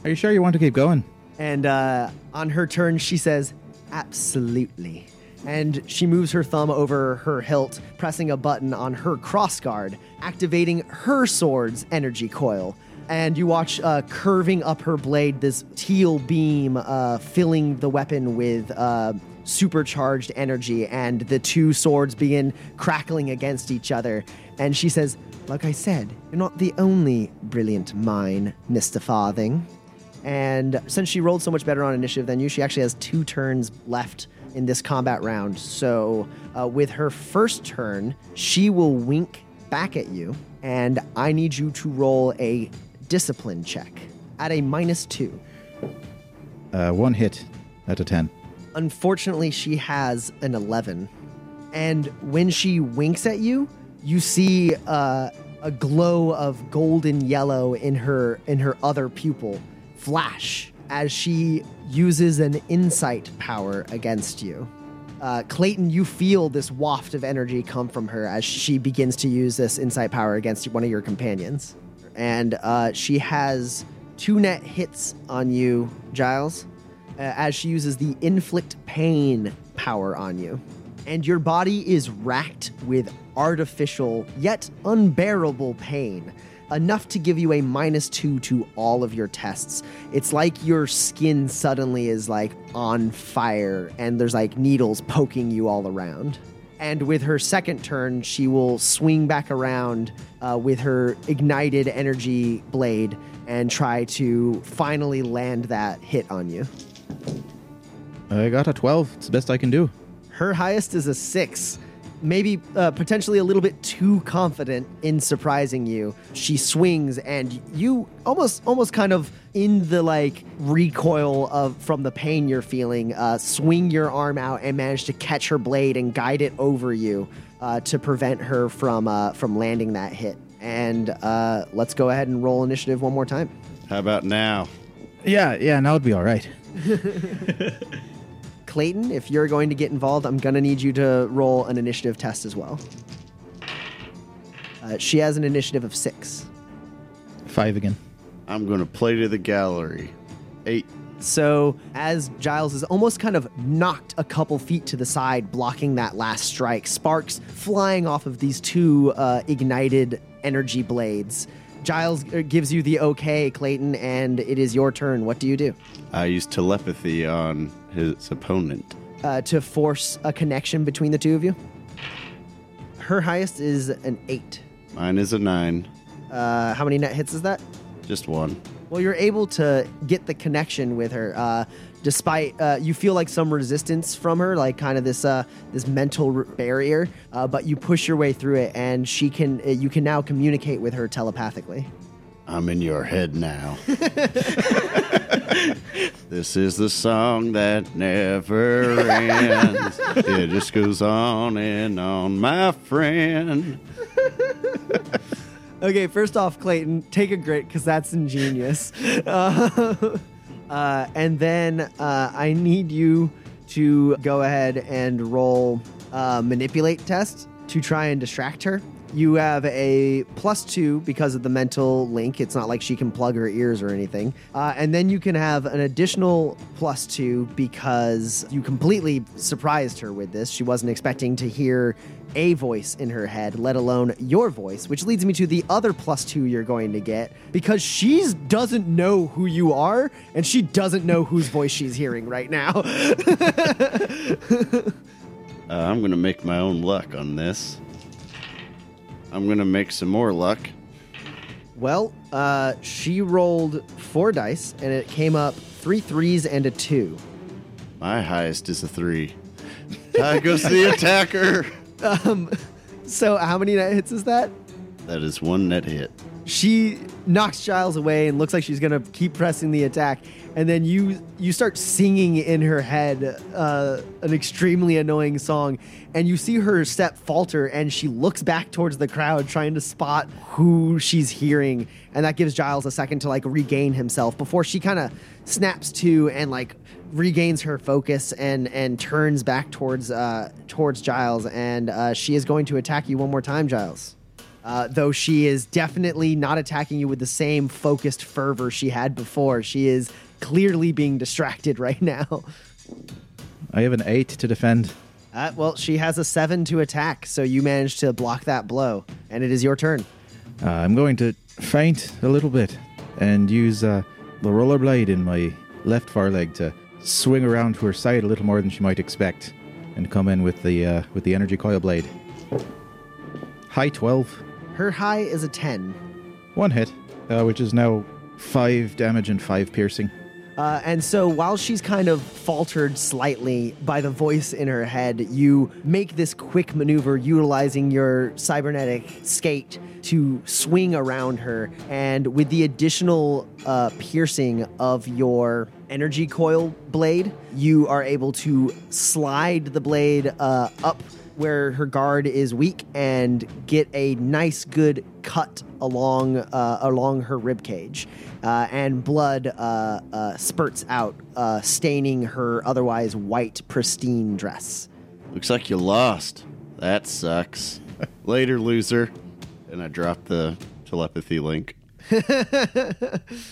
Are you sure you want to keep going? And uh, on her turn she says absolutely. And she moves her thumb over her hilt pressing a button on her crossguard activating her sword's energy coil and you watch uh, curving up her blade this teal beam uh, filling the weapon with uh, supercharged energy, and the two swords begin crackling against each other. And she says, Like I said, you're not the only brilliant mine, Mr. Farthing. And since she rolled so much better on initiative than you, she actually has two turns left in this combat round. So, uh, with her first turn, she will wink back at you, and I need you to roll a discipline check at a minus two. Uh, one hit out of 10. Unfortunately, she has an 11. And when she winks at you, you see uh, a glow of golden yellow in her in her other pupil flash as she uses an insight power against you. Uh, Clayton, you feel this waft of energy come from her as she begins to use this insight power against one of your companions. And uh, she has two net hits on you, Giles, uh, as she uses the inflict pain power on you. And your body is racked with artificial yet unbearable pain, enough to give you a minus two to all of your tests. It's like your skin suddenly is like on fire and there's like needles poking you all around. And with her second turn, she will swing back around uh, with her ignited energy blade and try to finally land that hit on you. I got a 12. It's the best I can do. Her highest is a six. Maybe uh, potentially a little bit too confident in surprising you. She swings, and you almost, almost kind of in the like recoil of from the pain you're feeling, uh, swing your arm out and manage to catch her blade and guide it over you uh, to prevent her from uh, from landing that hit. And uh, let's go ahead and roll initiative one more time. How about now? Yeah, yeah, now it'd be all right. (laughs) Clayton, if you're going to get involved, I'm going to need you to roll an initiative test as well. Uh, she has an initiative of six. Five again. I'm going to play to the gallery. Eight. So, as Giles is almost kind of knocked a couple feet to the side, blocking that last strike, sparks flying off of these two uh, ignited energy blades. Giles uh, gives you the okay, Clayton, and it is your turn. What do you do? I use telepathy on his opponent. Uh, to force a connection between the two of you? Her highest is an eight. Mine is a nine. Uh, how many net hits is that? Just one. Well, you're able to get the connection with her, uh, despite uh, you feel like some resistance from her, like kind of this uh, this mental r- barrier. Uh, but you push your way through it, and she can uh, you can now communicate with her telepathically. I'm in your head now. (laughs) this is the song that never ends. It just goes on and on, my friend. Okay, first off, Clayton, take a grit because that's ingenious. Uh, (laughs) uh, and then uh, I need you to go ahead and roll uh, manipulate test to try and distract her. You have a plus two because of the mental link. It's not like she can plug her ears or anything. Uh, and then you can have an additional plus two because you completely surprised her with this. She wasn't expecting to hear a voice in her head, let alone your voice, which leads me to the other plus two you're going to get because she doesn't know who you are and she doesn't know whose voice she's hearing right now. (laughs) Uh, I'm going to make my own luck on this. I'm going to make some more luck. well, uh, she rolled four dice and it came up three threes and a two. My highest is a three. Tie goes to the (laughs) attacker. Um, So, how many net hits is that? That is one net hit. She knocks Giles away and looks like she's gonna keep pressing the attack, and then you you start singing in her head uh, an extremely annoying song, and you see her step falter, and she looks back towards the crowd trying to spot who she's hearing, and that gives Giles a second to like regain himself before she kind of snaps to and like regains her focus and and turns back towards uh, towards Giles, and uh, she is going to attack you one more time, Giles. Uh, though she is definitely not attacking you with the same focused fervor she had before. She is clearly being distracted (laughs) right now. I have an eight to defend. Uh, well, she has a seven to attack, so you managed to block that blow, and it is your turn. Uh, I'm going to feint a little bit and use uh, the rollerblade in my left foreleg to swing around to her side a little more than she might expect, and come in with the uh, with the energy coil blade. High twelve, Her high is a 10. one hit, uh, which is now five damage and five piercing. Uh, and so while she's kind of faltered slightly by the voice in her head, you make this quick maneuver utilizing your cybernetic skate to swing around her. And with the additional uh, piercing of your energy coil blade, you are able to slide the blade uh, up where her guard is weak and get a nice good cut along uh, along her rib cage uh, and blood uh, uh, spurts out uh, staining her otherwise white pristine dress Looks like you lost. That sucks. (laughs) Later, loser. And I drop the telepathy link. (laughs)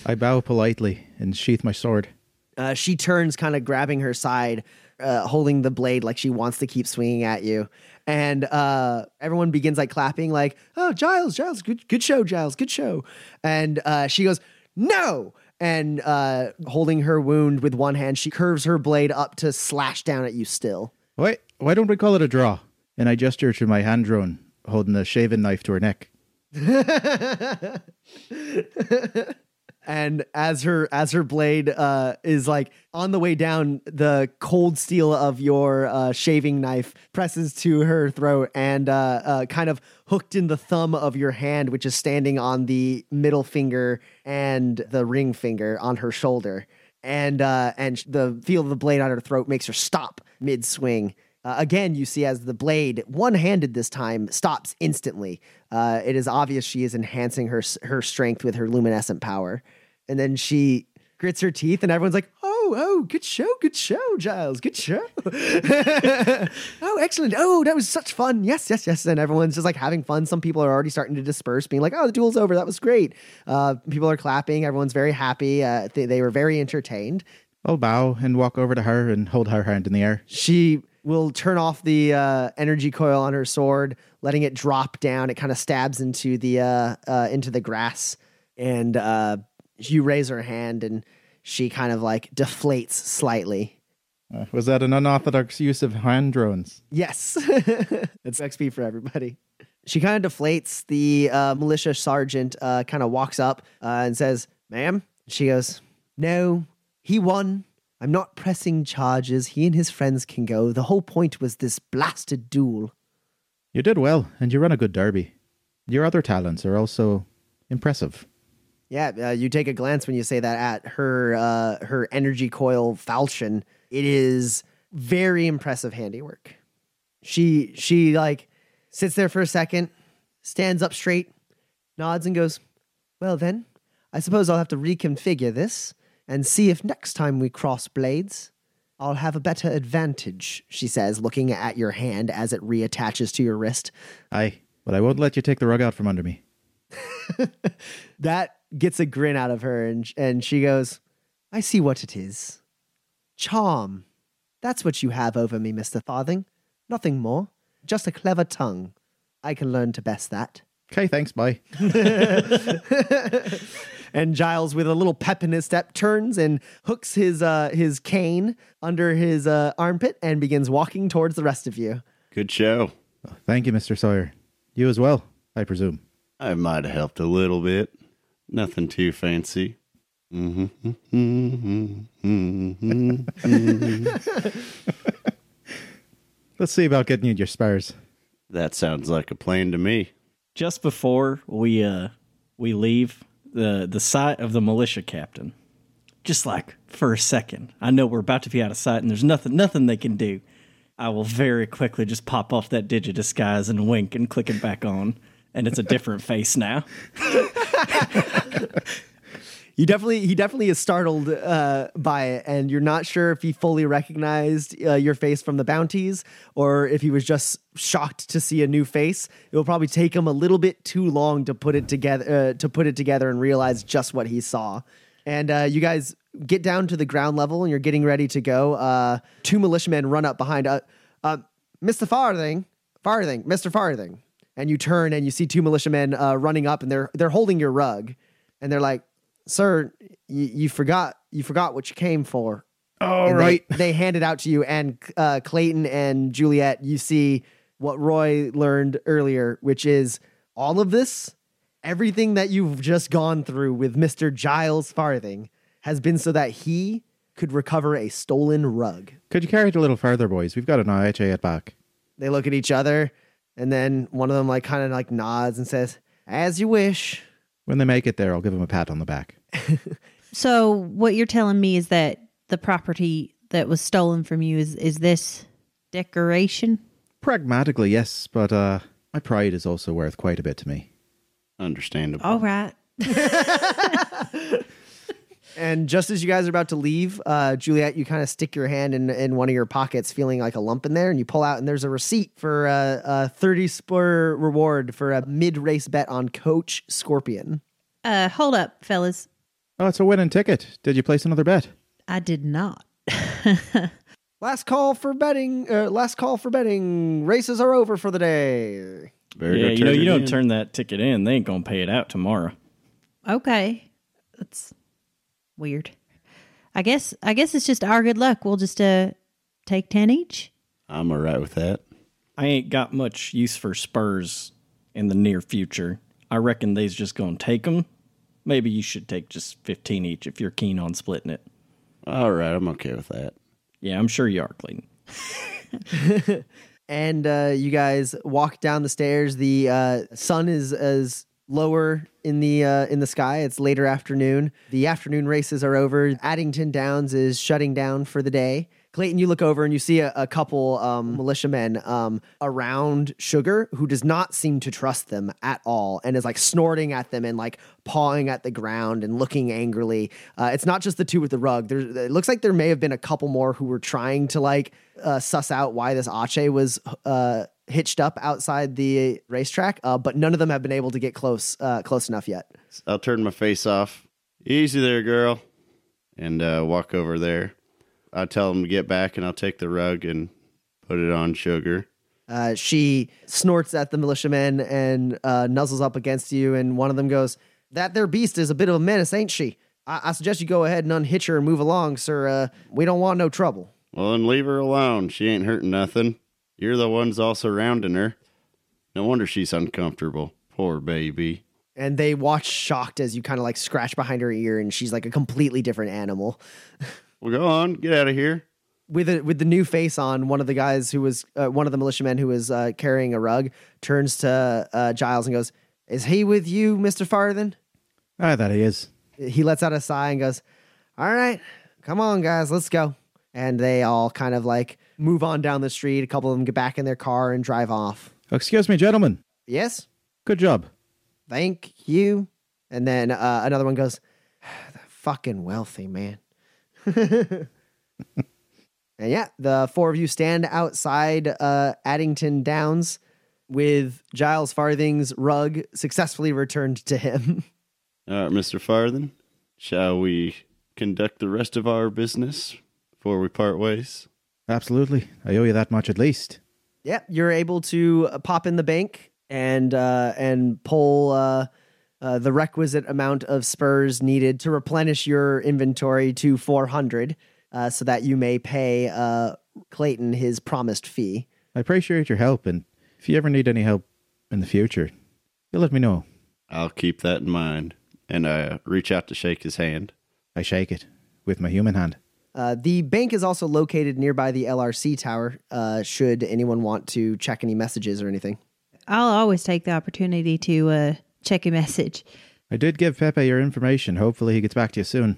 I bow politely and sheath my sword. uh, she turns kind of grabbing her side uh, holding the blade like she wants to keep swinging at you and uh, everyone begins like clapping like oh giles giles good, good show giles good show and uh, she goes no and uh, holding her wound with one hand she curves her blade up to slash down at you still Why, why don't we call it a draw? And I gesture to my hand drone, holding a shaven knife to her neck. (laughs) and as her as her blade uh, is like on the way down, the cold steel of your uh, shaving knife presses to her throat and uh, uh, kind of hooked in the thumb of your hand, which is standing on the middle finger and the ring finger on her shoulder. And uh, and the feel of the blade on her throat makes her stop mid swing. Uh, again, you see as the blade, one handed this time, stops instantly. Uh, it is obvious she is enhancing her her strength with her luminescent power. And then she grits her teeth, and everyone's like, "Oh, oh, good show, good show, Giles, good show." (laughs) oh, excellent. Oh, that was such fun. Yes, yes, yes. And everyone's just like having fun. Some people are already starting to disperse, being like, "Oh, the duel's over. That was great." Uh, people are clapping. Everyone's very happy. Uh, they, they were very entertained. I'll bow and walk over to her and hold her hand in the air. She will turn off the uh, energy coil on her sword, letting it drop down. It kind of stabs into the uh, uh, into the grass, and uh, you raise her hand, and she kind of like deflates slightly. Uh, was that an unorthodox use of hand drones? Yes, (laughs) it's XP for everybody. She kind of deflates. The uh, militia sergeant uh, kind of walks up uh, and says, "Ma'am." She goes, "No, he won. I'm not pressing charges. He and his friends can go. The whole point was this blasted duel." You did well, and you run a good derby. Your other talents are also impressive. Yeah, uh, you take a glance when you say that at her uh, her energy coil falchion. It is very impressive handiwork. She she like sits there for a second, stands up straight, nods and goes, "Well then, I suppose I'll have to reconfigure this and see if next time we cross blades, I'll have a better advantage." She says, looking at your hand as it reattaches to your wrist. Aye, but I won't let you take the rug out from under me. (laughs) that gets a grin out of her and and she goes i see what it is charm that's what you have over me mr farthing nothing more just a clever tongue i can learn to best that Okay, thanks, bye. (laughs) and giles with a little pep in his step turns and hooks his uh his cane under his uh, armpit and begins walking towards the rest of you Good show. Thank you, Mr. Sawyer. You as well, I presume. I might have helped a little bit. Nothing too fancy. Mm-hmm. (laughs) Let's see about getting you your spurs. That sounds like a plan to me. Just before we uh we leave the the sight of the militia captain, just like for a second, I know we're about to be out of sight and there's nothing nothing they can do. I will very quickly just pop off that digit disguise and wink and click it back on, and it's a different face now. (laughs) You definitely, he definitely is startled uh, by it, and you're not sure if he fully recognized uh, your face from the bounties or if he was just shocked to see a new face. It will probably take him a little bit too long to put it together, uh, to put it together and realize just what he saw. And uh, you guys get down to the ground level, and you're getting ready to go. Uh, two militiamen run up behind, uh, Mr. Farthing, Farthing, Mr. Farthing, and you turn and you see two militiamen uh, running up, and they're they're holding your rug, and they're like sir, you, you forgot you forgot what you came for. All And right. They, they hand it out to you, and uh, Clayton and Juliet, you see what Roy learned earlier, which is all of this, everything that you've just gone through with Mister Giles Farthing, has been so that he could recover a stolen rug. Could you carry it a little further, boys? We've got an IHA at back. They look at each other, and then one of them like kind of like nods and says, "As you wish." When they make it there, I'll give them a pat on the back. (laughs) So what you're telling me is that the property that was stolen from you is is this decoration? Pragmatically, yes, but uh, my pride is also worth quite a bit to me. Understandable. All right. (laughs) And just as you guys are about to leave, uh, Juliet, you kind of stick your hand in, in one of your pockets, feeling like a lump in there, and you pull out, and there's a receipt for uh, a 30 spur reward for a mid race bet on Coach Scorpion. Uh hold up, fellas. Oh, it's a winning ticket. Did you place another bet? I did not. (laughs) Last call for betting. Uh, last call for betting. Races are over for the day. Better yeah, go you know, you it don't turn that ticket in, they ain't gonna pay it out tomorrow. Okay. That's weird. I guess I guess it's just our good luck. We'll just uh take 10 each. I'm all right with that. I ain't got much use for Spurs in the near future. I reckon they's just gonna take them. Maybe you should take just 15 each if you're keen on splitting it. All right, I'm okay with that. Yeah, I'm sure you are, Clayton. (laughs) and uh, you guys walk down the stairs. The uh, sun is is lower in the uh, in the sky. It's later afternoon. The afternoon races are over. Addington Downs is shutting down for the day. Clayton, you look over and you see a, a couple um, militiamen um, around Sugar who does not seem to trust them at all and is like snorting at them and like pawing at the ground and looking angrily. Uh, it's not just the two with the rug. It looks like there may have been a couple more who were trying to like uh, suss out why this Ache was uh, hitched up outside the racetrack, uh, but none of them have been able to get close uh, close enough yet. I'll turn my face off. Easy there, girl. And uh, walk over there. I tell them to get back, and I'll take the rug and put it on sugar. Uh, she snorts at the militiamen and uh, nuzzles up against you, and one of them goes, "That there beast is a bit of a menace, ain't she? I, I suggest you go ahead and unhitch her and move along, sir. Uh, we don't want no trouble." Well, then leave her alone. She ain't hurting nothing. You're the ones all surrounding her. No wonder she's uncomfortable. Poor baby. And they watch shocked as you kind of like scratch behind her ear, and she's like a completely different animal. Well, go on. Get out of here. with a, with the new face on, one of the guys who was uh, one of the militiamen who was uh, carrying a rug turns to uh, Giles and goes, "Is he with you, Mister Farthen?" I thought he is. He lets out a sigh and goes, "All right, come on, guys, let's go." And they all kind of like move on down the street. A couple of them get back in their car and drive off. Excuse me, gentlemen. Yes, Good job. thank you. And then uh, another one goes, "The fucking wealthy man." (laughs) and yeah, the four of you stand outside uh, Addington Downs with Giles Farthing's rug successfully returned to him. All right, Mr. Farthing, Shall we conduct the rest of our business before we part ways? Absolutely. I owe you that much at least. yeah, you're able to uh, pop in the bank and uh, and pull uh, uh, the requisite amount of spurs needed to replenish your inventory to 400, uh, so that you may pay uh, Clayton his promised fee. I appreciate your help, and if you ever need any help in the future, you let me know. I'll keep that in mind. And I reach out to shake his hand. I shake it with my human hand. Uh, the bank is also located nearby the LRC tower. Uh, should anyone want to check any messages or anything? I'll always take the opportunity to uh check a message. I did give Pepe your information. Hopefully, he gets back to you soon.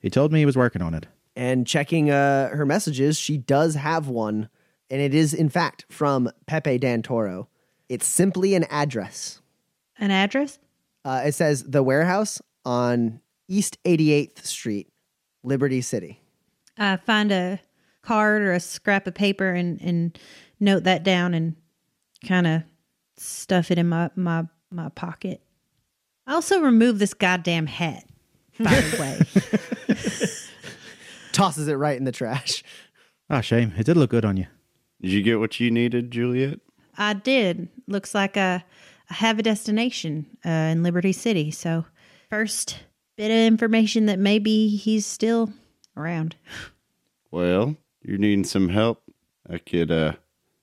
He told me he was working on it. And checking uh, her messages, she does have one, and it is in fact from Pepe Dantoro. It's simply an address. An address? Uh, it says the warehouse on East 88th Street, Liberty City. I find a card or a scrap of paper and and note that down and kind of stuff it in my my my pocket. I also remove this goddamn hat. By the way, (laughs) Tosses it right in the trash. Ah, shame. It did look good on you. Did you get what you needed, Juliet? I did. Looks like I, I have a destination uh, in Liberty City. So first bit of information that maybe he's still around. Well, you're needing some help. I could uh,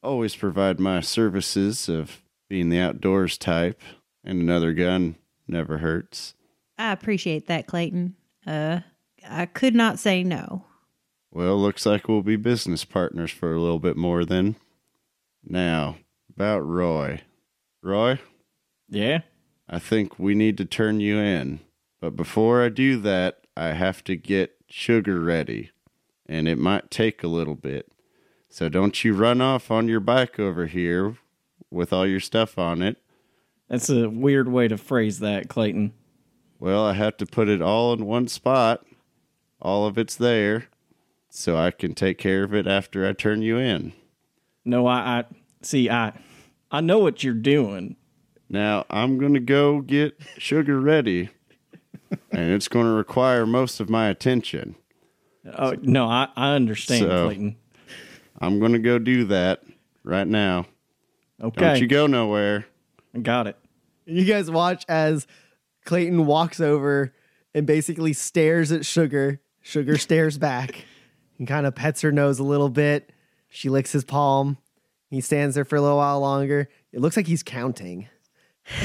always provide my services of being the outdoors type, and another gun never hurts. I appreciate that, Clayton. Uh, I could not say no. Well, looks like we'll be business partners for a little bit more then. Now, about Roy. Roy, Yeah? I think we need to turn you in. But before I do that, I have to get sugar ready. And it might take a little bit. So don't you run off on your bike over here with all your stuff on it. That's a weird way to phrase that, Clayton. Well, I have to put it all in one spot. All of it's there. So I can take care of it after I turn you in. No, I, I see. I, I know what you're doing. Now I'm gonna go get sugar ready, and it's gonna require most of my attention. Oh no, I, I understand, So- Clayton. I'm gonna go do that right now. Okay, Don't you go nowhere. I got it. You guys watch as Clayton walks over and basically stares at Sugar. Sugar stares back and kind of pets her nose a little bit. She licks his palm. He stands there for a little while longer. It looks like he's counting. (laughs)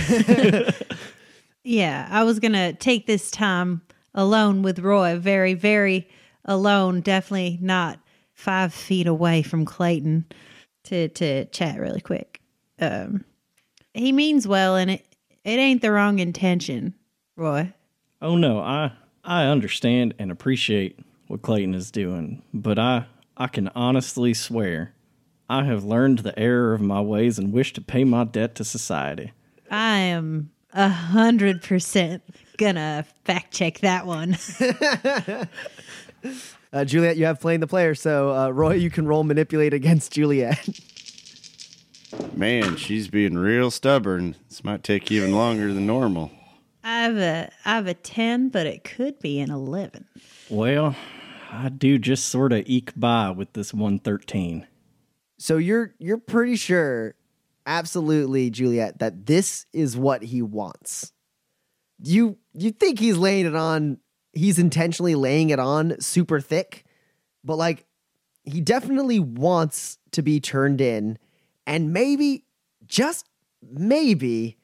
Yeah, I was going to take this time alone with Roy, very, very alone, definitely not five feet away from Clayton to, to chat really quick. Um, he means well, and it, it ain't the wrong intention, Roy. Oh no, I I understand and appreciate what Clayton is doing, but I I can honestly swear I have learned the error of my ways and wish to pay my debt to society. I am a hundred percent gonna fact check that one. (laughs) Uh, Juliet, you have playing the player. So, uh, Roy, you can roll manipulate against Juliet. Man, she's being real stubborn. This might take even longer than normal. I have a I have a ten, but it could be an eleven. Well, I do just sort of eke by with this 113. so you're you're pretty sure, absolutely, Juliet, that this is what he wants. You you think he's laying it on? He's intentionally laying it on super thick, but like he definitely wants to be turned in, and maybe just maybe,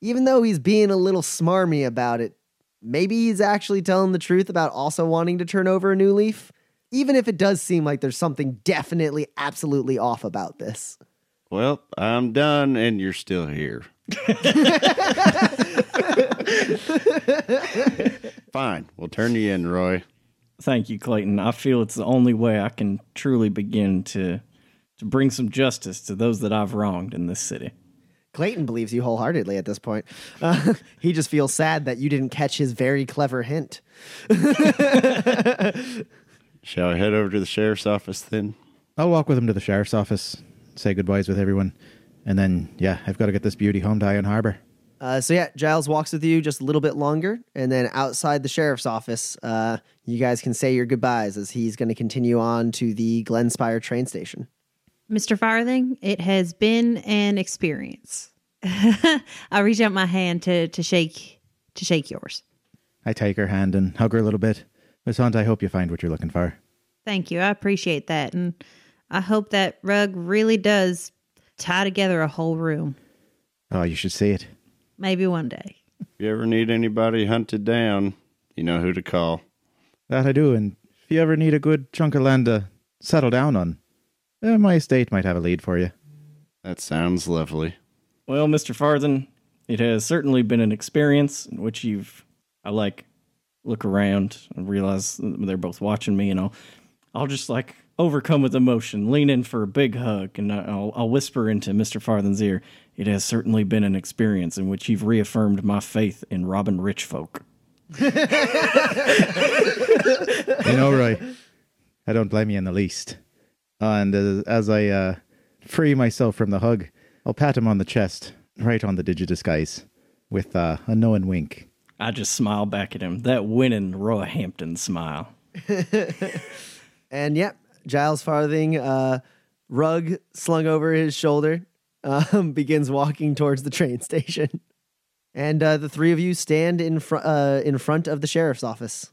even though he's being a little smarmy about it, maybe he's actually telling the truth about also wanting to turn over a new leaf. Even if it does seem like there's something definitely, absolutely off about this. Well, I'm done, and you're still here. (laughs) Fine, we'll turn you in, Roy. Thank you, Clayton. I feel it's the only way I can truly begin to to bring some justice to those that I've wronged in this city. Clayton believes you wholeheartedly at this point. Uh, (laughs) he just feels sad that you didn't catch his very clever hint. (laughs) Shall I head over to the sheriff's office then? I'll walk with him to the sheriff's office, say goodbyes with everyone, and then, yeah, I've got to get this beauty home to Iron Harbor. Uh, so yeah, Giles walks with you just a little bit longer, and then outside the sheriff's office, uh, you guys can say your goodbyes as he's going to continue on to the Glenspire train station. Mr. Farthing, it has been an experience. (laughs) I reach out my hand to to shake to shake yours. I take her hand and hug her a little bit. Miss Hunt, I hope you find what you're looking for. Thank you. I appreciate that. And I hope that rug really does tie together a whole room. Oh, you should see it. Maybe one day. If you ever need anybody hunted down, you know who to call. That I do, and if you ever need a good chunk of land to settle down on, eh, my estate might have a lead for you. That sounds lovely. Well, Mr. Farthen, it has certainly been an experience in which you've, I like, look around and realize they're both watching me, and I'll, I'll just like overcome with emotion, lean in for a big hug, and I'll, I'll whisper into Mr. Farthen's ear, it has certainly been an experience in which you've reaffirmed my faith in Robin Rich folk. (laughs) You know, Roy, I don't blame you in the least. And as, as I uh, free myself from the hug, I'll pat him on the chest, right on the digidisguise, with uh, a knowing wink. I just smile back at him, that winning Roy Hampton smile. (laughs) And yep, Giles Farthing, uh, rug slung over his shoulder, um, (laughs) begins walking towards the train station. And uh, the three of you stand in, fr- uh, in front of the sheriff's office.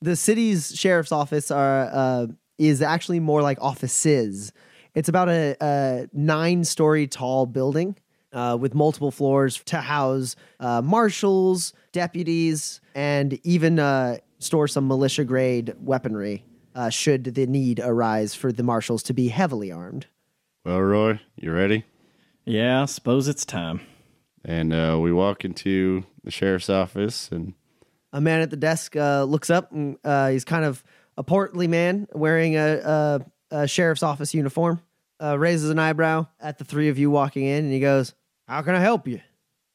The city's sheriff's office are, uh, is actually more like offices. It's about a, a nine story tall building uh, with multiple floors to house uh, marshals, deputies, and even uh, store some militia grade weaponry uh, should the need arise for the marshals to be heavily armed. Well, Roy, you ready? Yeah, I suppose it's time. And uh, we walk into the sheriff's office, and A man at the desk uh, looks up and uh, he's kind of a portly man wearing a, a, a sheriff's office uniform, uh, raises an eyebrow at the three of you walking in, and he goes, How can I help you?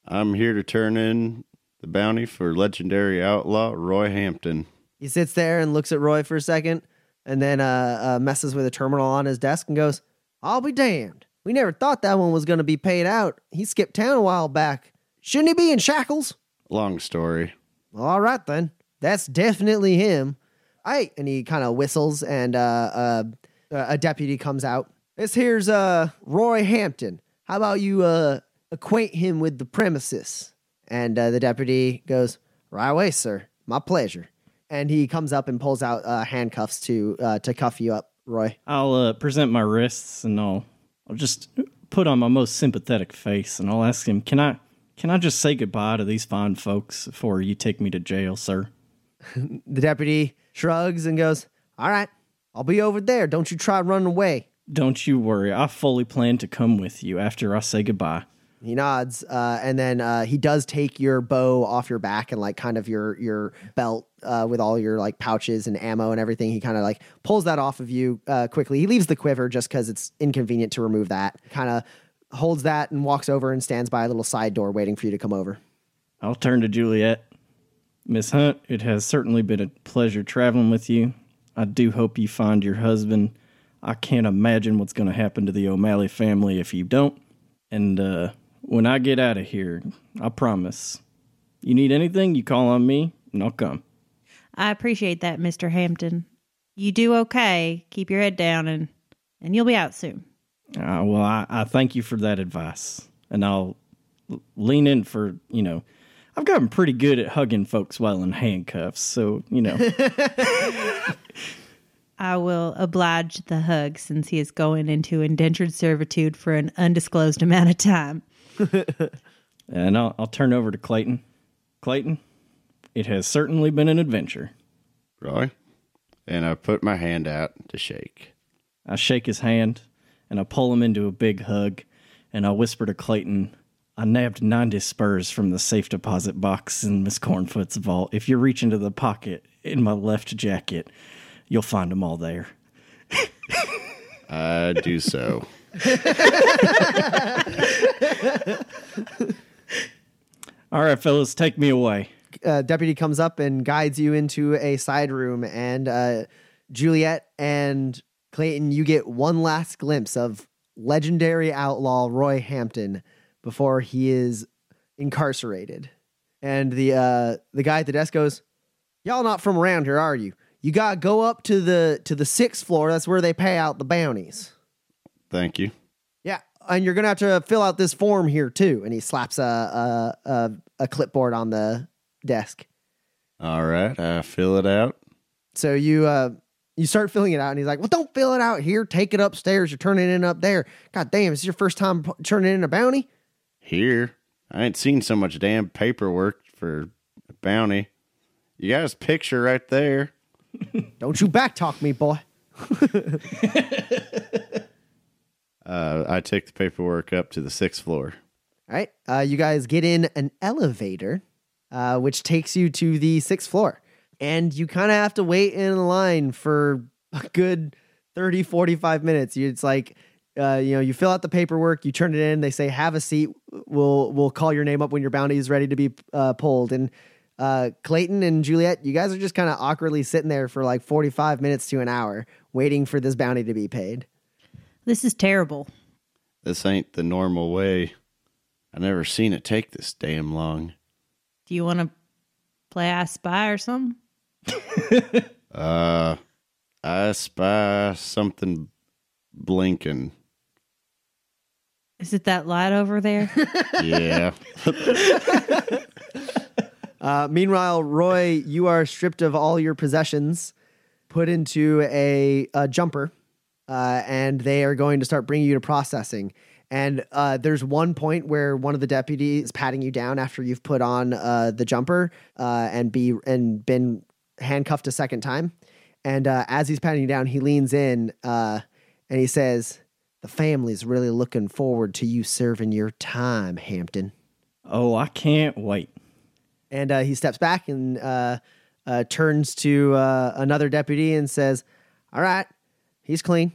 I'm here to turn in the bounty for legendary outlaw Roy Hampton. He sits there and looks at Roy for a second and then uh, uh, messes with a terminal on his desk and goes, I'll be damned. We never thought that one was going to be paid out. He skipped town a while back. Shouldn't he be in shackles? Long story. All right, then. That's definitely him. Hey, and he kind of whistles, and uh, uh, a deputy comes out. This here's uh, Roy Hampton. How about you uh, acquaint him with the premises? And uh, the deputy goes, Right away, sir. My pleasure. And he comes up and pulls out uh, handcuffs to uh, to cuff you up, Roy. I'll uh, present my wrists and I'll I'll just put on my most sympathetic face and I'll ask him, "Can I can I just say goodbye to these fine folks before you take me to jail, sir?" (laughs) The deputy shrugs and goes, All right, I'll be over there. Don't you try running away. Don't you worry. I fully plan to come with you after I say goodbye. He nods, uh, and then uh, he does take your bow off your back and like kind of your your belt uh, with all your like pouches and ammo and everything. He kind of like pulls that off of you uh, quickly. He leaves the quiver just because it's inconvenient to remove that. Kind of holds that and walks over and stands by a little side door waiting for you to come over. I'll turn to Juliet. Miss Hunt, it has certainly been a pleasure traveling with you. I do hope you find your husband. I can't imagine what's going to happen to the O'Malley family if you don't. And uh, when I get out of here, I promise. You need anything, you call on me, and I'll come. I appreciate that, Mr. Hampton. You do okay. Keep your head down and and you'll be out soon. Uh, well, I, I thank you for that advice, and I'll lean in for you know. I've gotten pretty good at hugging folks while in handcuffs, so you know. (laughs) (laughs) I will oblige the hug since he is going into indentured servitude for an undisclosed amount of time. (laughs) and I'll, I'll turn over to Clayton. Clayton, it has certainly been an adventure. Roy? And I put my hand out to shake. I shake his hand and I pull him into a big hug, and I whisper to Clayton, I nabbed 90 spurs from the safe deposit box in Miss Cornfoot's vault. If you reach into the pocket in my left jacket, you'll find them all there. (laughs) I do so. All right, fellas, take me away. uh, deputy comes up and guides you into a side room, and uh, Juliet and Clayton, you get one last glimpse of legendary outlaw Roy Hampton before he is incarcerated. And the uh, the guy at the desk goes, "Y'all not from around here, are you? You gotta go up to the to the sixth floor. That's where they pay out the bounties. Thank you. Yeah, and you're gonna have to fill out this form here too." And he slaps a a, a, a clipboard on the desk. All right, I fill it out. So you uh you start filling it out, and he's like, "Well, don't fill it out here. Take it upstairs. You're turning it in up there. God damn, is this your first time p- turning in a bounty? Here, I ain't seen so much damn paperwork for a bounty. You got his picture right there. (laughs) Don't you backtalk me, boy." (laughs) (laughs) Uh, I take the paperwork up to the sixth floor. All right, uh, you guys get in an elevator, uh, which takes you to the sixth floor, and you kind of have to wait in line for a good 30, 45 minutes. You- It's like. Uh, you know, you fill out the paperwork, you turn it in. They say, "Have a seat. We'll we'll call your name up when your bounty is ready to be uh, pulled." And uh, Clayton and Juliet, you guys are just kind of awkwardly sitting there for like forty-five minutes to an hour, waiting for this bounty to be paid. This is terrible. This ain't the normal way. I never seen it take this damn long. Do you want to play I Spy or something? (laughs) Uh, I spy something blinking. Is it that light over there? (laughs) Yeah. (laughs) Uh, meanwhile, Roy, you are stripped of all your possessions, put into a, a jumper, uh, and they are going to start bringing you to processing. And uh, there's one point where one of the deputies is patting you down after you've put on uh, the jumper uh, and be and been handcuffed a second time. And uh, as he's patting you down, he leans in uh, and he says, The family's really looking forward to you serving your time, Hampton. Oh, I can't wait. And uh, he steps back and uh, uh, turns to uh, another deputy and says, All right, he's clean.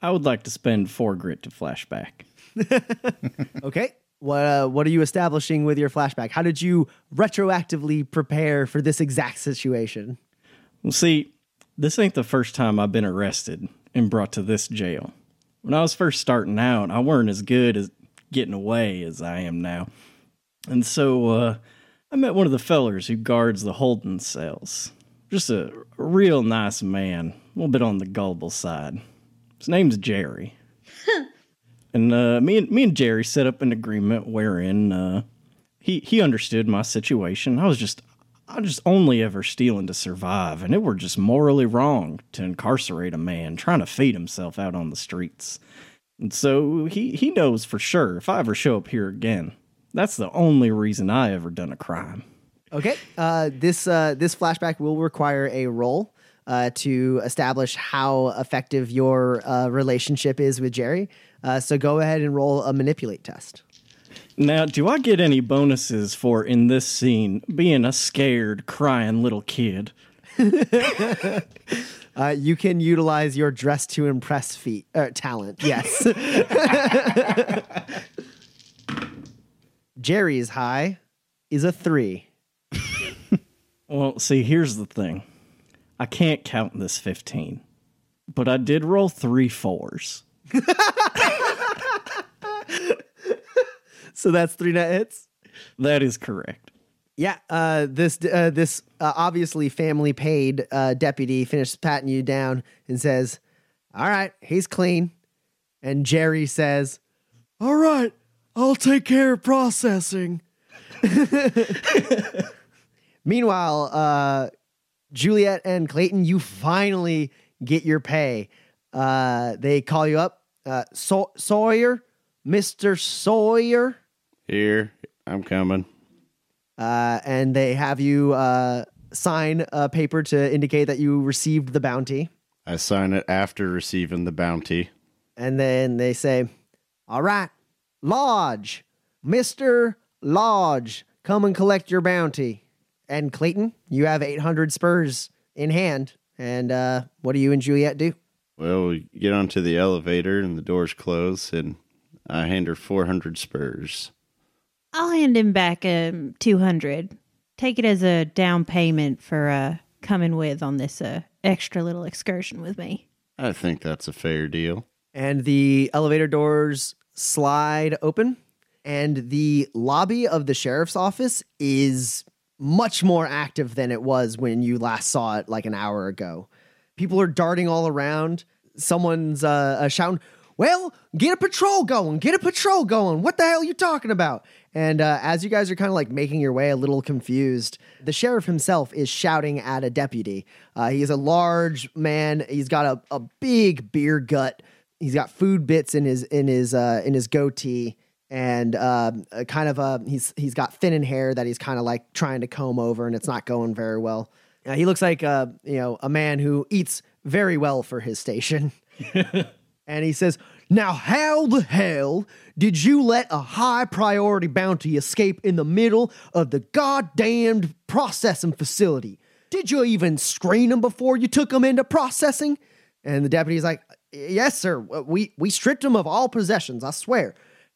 I would like to spend four grit to flashback. (laughs) Okay. What, uh, what are you establishing with your flashback? How did you retroactively prepare for this exact situation? Well, see, this ain't the first time I've been arrested and brought to this jail. When I was first starting out, I weren't as good as getting away as I am now. And so uh, I met one of the fellers who guards the holding cells. Just a real nice man, little bit on the gullible side. His name's Jerry. (laughs) and uh, me and me and Jerry set up an agreement wherein uh, he he understood my situation. I was just I was just only ever stealing to survive, and it were just morally wrong to incarcerate a man trying to feed himself out on the streets. And so he he knows for sure if I ever show up here again, that's the only reason I ever done a crime. Okay. Uh, this uh, this flashback will require a roll uh, to establish how effective your uh, relationship is with Jerry. Uh, so go ahead and roll a manipulate test. Now, do I get any bonuses for in this scene being a scared, crying little kid? (laughs) Uh, you can utilize your dress to impress feat uh, talent. Yes. (laughs) Jerry's high is a three. Well, see, here's the thing. I can't count this 15, but I did roll three fours. (laughs) So that's three net hits. That is correct. Yeah, uh, this uh, this uh, obviously family paid uh, deputy finishes patting you down and says, "All right, he's clean." And Jerry says, "All right, I'll take care of processing." (laughs) Meanwhile, uh, Juliet and Clayton, you finally get your pay. Uh, they call you up, uh, Saw- Sawyer, Mister Sawyer. Here, I'm coming. uh, and they have you uh, sign a paper to indicate that you received the bounty. I sign it after receiving the bounty. And then they say, All right, Lodge, Mr. Lodge, come and collect your bounty. And Clayton, you have 800 spurs in hand. And uh, what do you and Juliet do? Well, we get onto the elevator and the doors close, and I hand her 400 spurs. I'll hand him back um, 200. Take it as a down payment for uh, coming with on this uh, extra little excursion with me. I think that's a fair deal. And the elevator doors slide open, and the lobby of the sheriff's office is much more active than it was when you last saw it like an hour ago. People are darting all around. Someone's uh, uh, shouting, Well, get a patrol going, get a patrol going. What the hell are you talking about? And uh, as you guys are kind of like making your way a little confused, the sheriff himself is shouting at a deputy. Uh, he is a large man. He's got a, a big beer gut. He's got food bits in his in his uh, in his goatee, and uh, kind of a he's he's got thinning hair that he's kind of like trying to comb over, and it's not going very well. Uh, he looks like uh, you know a man who eats very well for his station. (laughs) and he says, Now, how the hell did you let a high priority bounty escape in the middle of the goddamned processing facility? Did you even screen them before you took them into processing? And the deputy's like, Yes, sir. We, we stripped them of all possessions, I swear.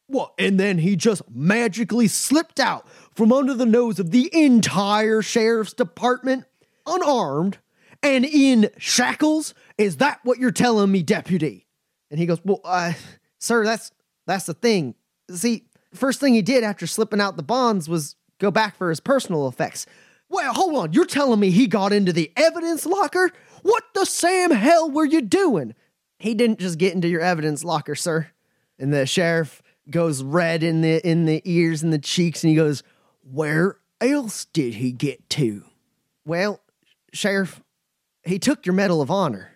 What? And then he just magically slipped out from under the nose of the entire sheriff's department, unarmed and in shackles? Is that what you're telling me, deputy? And he goes, Well, uh, sir, that's that's the thing. See, first thing he did after slipping out the bonds was go back for his personal effects. Well, hold on, you're telling me he got into the evidence locker? What the Sam hell were you doing? He didn't just get into your evidence locker, sir. And the sheriff goes red in the in the ears and the cheeks, and he goes, Where else did he get to? Well, sheriff, he took your Medal of Honor.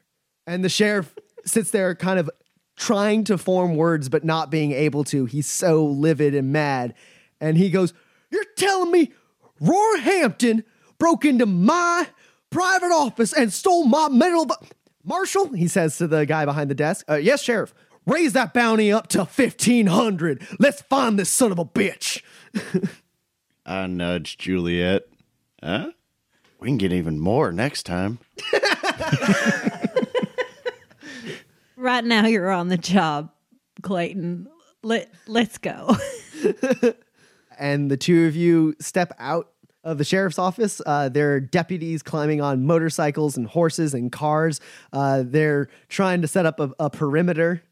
And the sheriff sits there kind of trying to form words but not being able to. He's so livid and mad. And he goes, You're telling me Roy Hampton broke into my private office and stole my medal. Of- Marshal, he says to the guy behind the desk. Uh, yes, Sheriff. Raise that bounty up to 1500. Let's find this son of a bitch. (laughs) I nudged Juliet. Huh? We can get even more next time. (laughs) Right now, you're on the job, Clayton. Let Let's go. (laughs) and the two of you step out of the sheriff's office. Uh, there are deputies climbing on motorcycles and horses and cars. Uh, they're trying to set up a, a perimeter.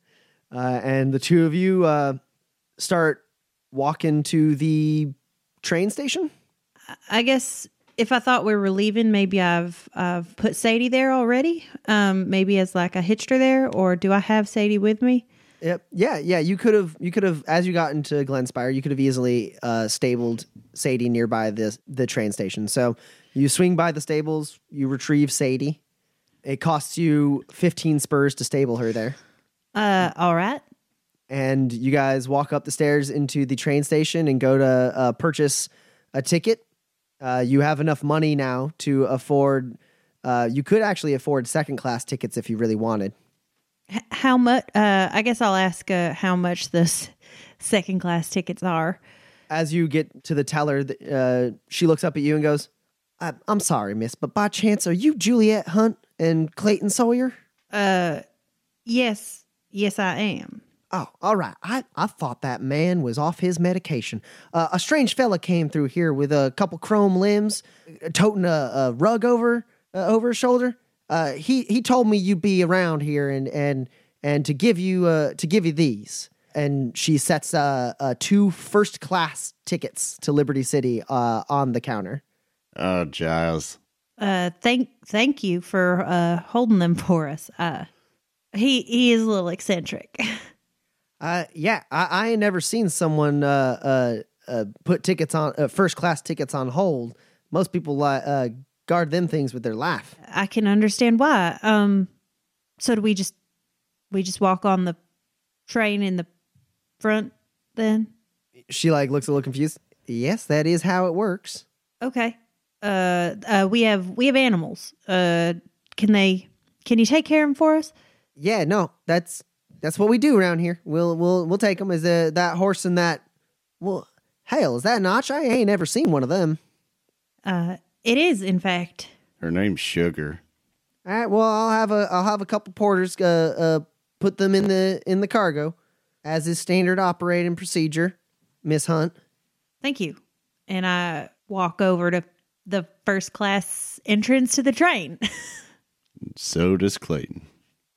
Uh, and the two of you uh, start walking to the train station. I guess if I thought we were leaving, maybe I've I've put Sadie there already. Um, maybe as like a hitcher there, or do I have Sadie with me? Yep. Yeah, yeah. You could have, you could have, as you got into Glenspire, you could have easily uh, stabled Sadie nearby the the train station. So you swing by the stables, you retrieve Sadie. It costs you fifteen spurs to stable her there. Uh, all right. and you guys walk up the stairs into the train station and go to uh, purchase a ticket. Uh, you have enough money now to afford. Uh, you could actually afford second class tickets if you really wanted. H- how much? Uh, I guess I'll ask uh, how much this second class tickets are. As you get to the teller, uh, she looks up at you and goes, I- "I'm sorry, Miss, but by chance, are you Juliet Hunt and Clayton Sawyer?" Uh, yes, yes, I am. Oh, all right. I, I thought that man was off his medication. Uh, a strange fella came through here with a couple chrome limbs, uh, toting a, a rug over uh, over his shoulder. Uh, he he told me you'd be around here and and and to give you uh, to give you these. And she sets uh, uh, two first class tickets to Liberty City uh, on the counter. Oh, Giles. Uh, thank thank you for uh holding them for us. He he is a little eccentric. (laughs) Uh, yeah, I, I ain't never seen someone uh, uh, uh, put tickets on uh, first class tickets on hold. Most people uh, guard them things with their life. I can understand why. Um, so do we just we just walk on the train in the front then? She like looks a little confused. Yes, that is how it works. Okay. Uh, uh, we have we have animals. Uh, can they? Can you take care of them for us? Yeah, no, that's that's what we do around here. We'll we'll we'll take them. as uh, that horse and that? Well, hell, is that Notch? I ain't never seen one of them. Uh, it is in fact. Her name's Sugar. All right, well, I'll have a I'll have a couple porters uh, uh put them in the in the cargo, as is standard operating procedure, Miss Hunt. Thank you. And I walk over to the first class entrance to the train. (laughs) So does Clayton.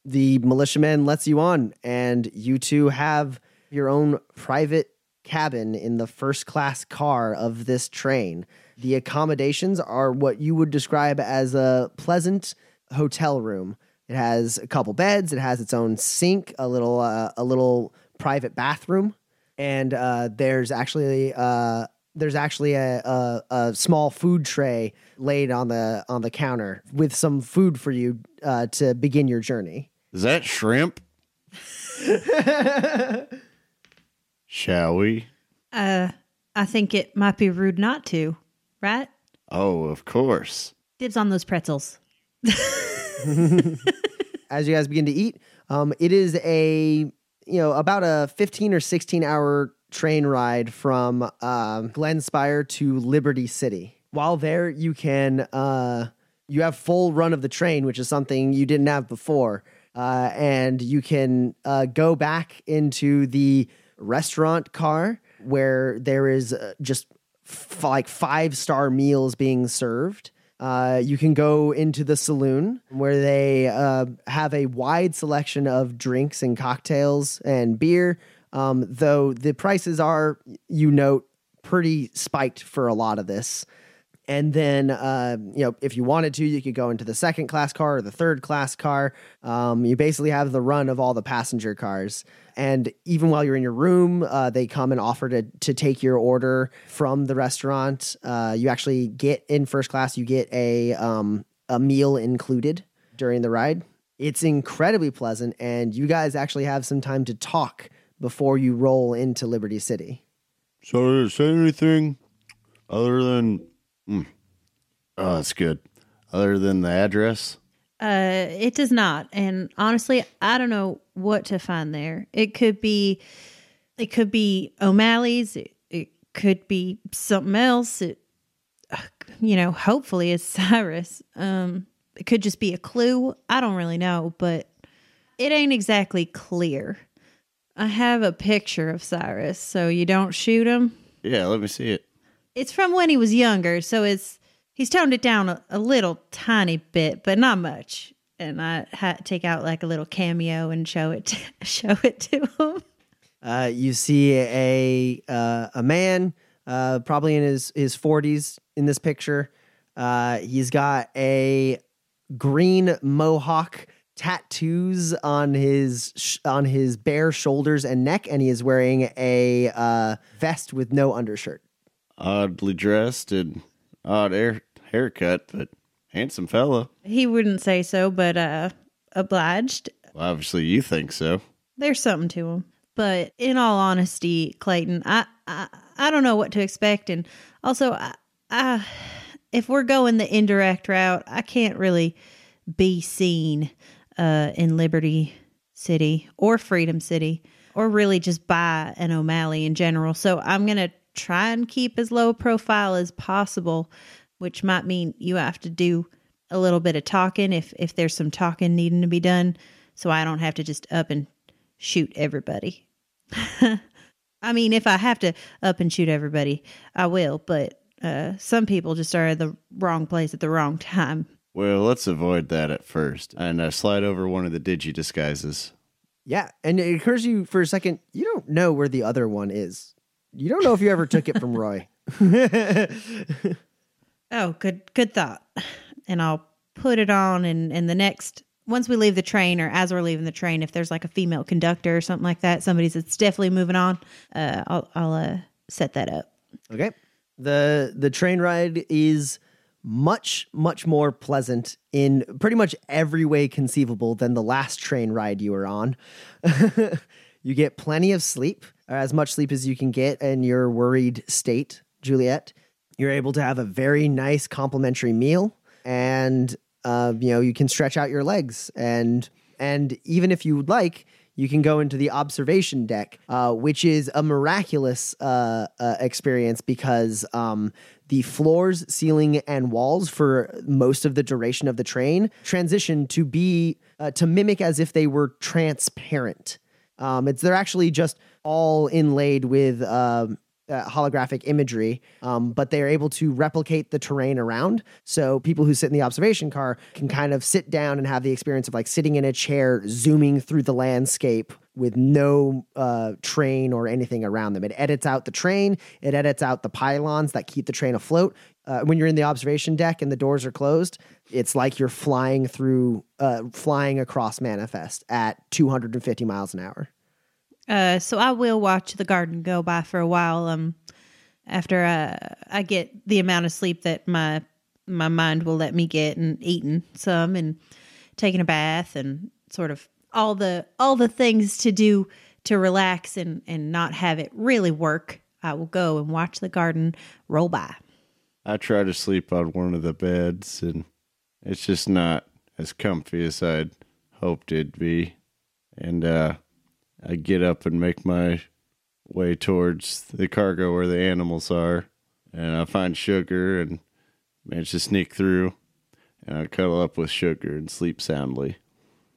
The militiaman lets you on, and you two have your own private cabin in the first class car of this train. The accommodations are what you would describe as a pleasant hotel room. It has a couple beds. It has its own sink, a little uh, a little private bathroom, and uh, there's actually uh, there's actually a, a a small food tray laid on the on the counter with some food for you uh, to begin your journey. Is that shrimp? (laughs) Shall we? uh, I think it might be rude not to, right? Oh, of course. Dibs on those pretzels. (laughs) as you guys begin to eat. Um, it is a you know about a fifteen or sixteen hour train ride from um, Glenspire to Liberty City. While there, you can uh, you have full run of the train, which is something you didn't have before, uh, and you can uh, go back into the restaurant car where there is uh, just f- like five star meals being served. Uh, you can go into the saloon where they uh, have a wide selection of drinks and cocktails and beer. Um, though the prices are, you note, pretty spiked for a lot of this. And then, uh, you know, if you wanted to, you could go into the second class car or the third class car. Um, you basically have the run of all the passenger cars. And even while you're in your room, uh, they come and offer to to take your order from the restaurant. Uh, you actually get in first class. You get a um, a meal included during the ride. It's incredibly pleasant, and you guys actually have some time to talk before you roll into Liberty City. So say anything other than? Mm. Oh, that's good. other than the address? Uh, it does not. And honestly, I don't know what to find there. It could be, it could be O'Malley's. It, it could be something else. It, uh, you know, hopefully it's (laughs) Cyrus. Um, it could just be a clue. I don't really know, but it ain't exactly clear. I have a picture of Cyrus, so you don't shoot him. Yeah, let me see it. It's from when he was younger, so it's he's toned it down a, a little tiny bit, but not much. And I to take out like a little cameo and show it to, (laughs) show it to him. Uh, you see a uh, a man, uh, probably in his his forties, in this picture. Uh, he's got a green mohawk, tattoos on his sh- on his bare shoulders and neck, and he is wearing a uh, vest with no undershirt. Oddly dressed and odd hair, haircut, but handsome fella. He wouldn't say so, but uh obliged. Well, obviously, you think so. There's something to him. But in all honesty, Clayton, I I, I don't know what to expect and also I, I if we're going the indirect route, I can't really be seen uh in Liberty City or Freedom City or really just by an O'Malley in general. So I'm going to try and keep as low profile as possible, which might mean you have to do a little bit of talking if if there's some talking needing to be done so I don't have to just up and shoot everybody. (laughs) I mean, if I have to up and shoot everybody, I will, but uh, some people just are at the wrong place at the wrong time. Well, let's avoid that at first and uh, slide over one of the digi disguises. Yeah, and it occurs to you for a second, you don't know where the other one is. You don't know if you ever took it from Roy. (laughs) Oh, good good thought. And I'll put it on and and the next once we leave the train or as we're leaving the train, if there's like a female conductor or something like that, somebody's that's definitely moving on, uh, I'll I'll uh, set that up. Okay. The the train ride is much much more pleasant in pretty much every way conceivable than the last train ride you were on. (laughs) you get plenty of sleep, or as much sleep as you can get in your worried state, Juliet. You're able to have a very nice complimentary meal and uh, you know, you can stretch out your legs and and even if you would like, you can go into the observation deck, uh, which is a miraculous uh, uh, experience because um, the floors, ceiling, and walls for most of the duration of the train transition to be uh, to mimic as if they were transparent. Um, it's they're actually just all inlaid with um, uh, holographic imagery, um, but they are able to replicate the terrain around. So people who sit in the observation car can kind of sit down and have the experience of like sitting in a chair, zooming through the landscape with no uh, train or anything around them. It edits out the train, it edits out the pylons that keep the train afloat. Uh, when you're in the observation deck and the doors are closed, it's like you're flying through, uh, flying across Manifest at 250 miles an hour. Uh, so I will watch the garden go by for a while. Um, after uh, I get the amount of sleep that my my mind will let me get, and eating some, and taking a bath, and sort of all the all the things to do to relax and and not have it really work. I will go and watch the garden roll by. I try to sleep on one of the beds, and it's just not as comfy as I'd hoped it'd be. And uh, I get up and make my way towards the cargo where the animals are, and I find Sugar and manage to sneak through, and I cuddle up with Sugar and sleep soundly.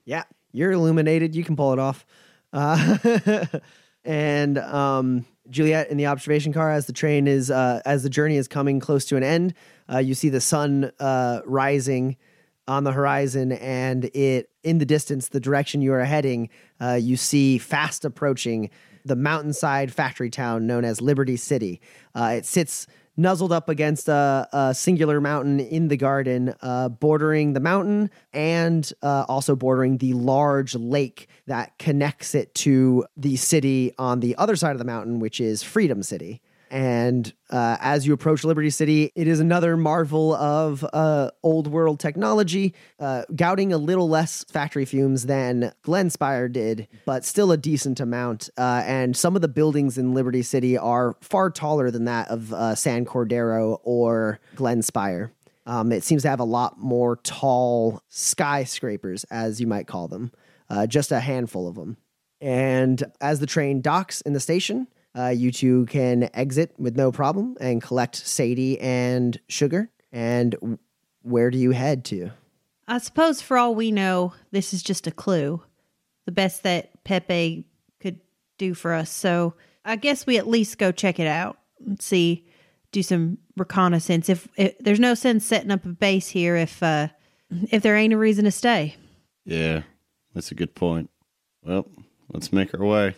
Yeah, you're illuminated. You can pull it off. Uh, (laughs) and um, Juliet in the observation car as the train is uh, as the journey is coming close to an end. Uh, you see the sun uh, rising on the horizon, and it in the distance, the direction you are heading, uh, you see fast approaching the mountainside factory town known as Liberty City. Uh, it sits nuzzled up against a, a singular mountain in the garden, uh, bordering the mountain and uh, also bordering the large lake that connects it to the city on the other side of the mountain, which is Freedom City. And uh, as you approach Liberty City, it is another marvel of uh, old world technology, uh, gouting a little less factory fumes than Glenspire did, but still a decent amount. Uh, and some of the buildings in Liberty City are far taller than that of uh, San Cordero or Glenspire. Um, it seems to have a lot more tall skyscrapers, as you might call them, uh, just a handful of them. And as the train docks in the station, uh, you two can exit with no problem and collect Sadie and Sugar. And where do you head to? I suppose for all we know, this is just a clue. The best that Pepe could do for us. So I guess we at least go check it out and see, do some reconnaissance. If, if there's no sense setting up a base here, if uh, if there ain't a reason to stay. Yeah, that's a good point. Well, let's make our way.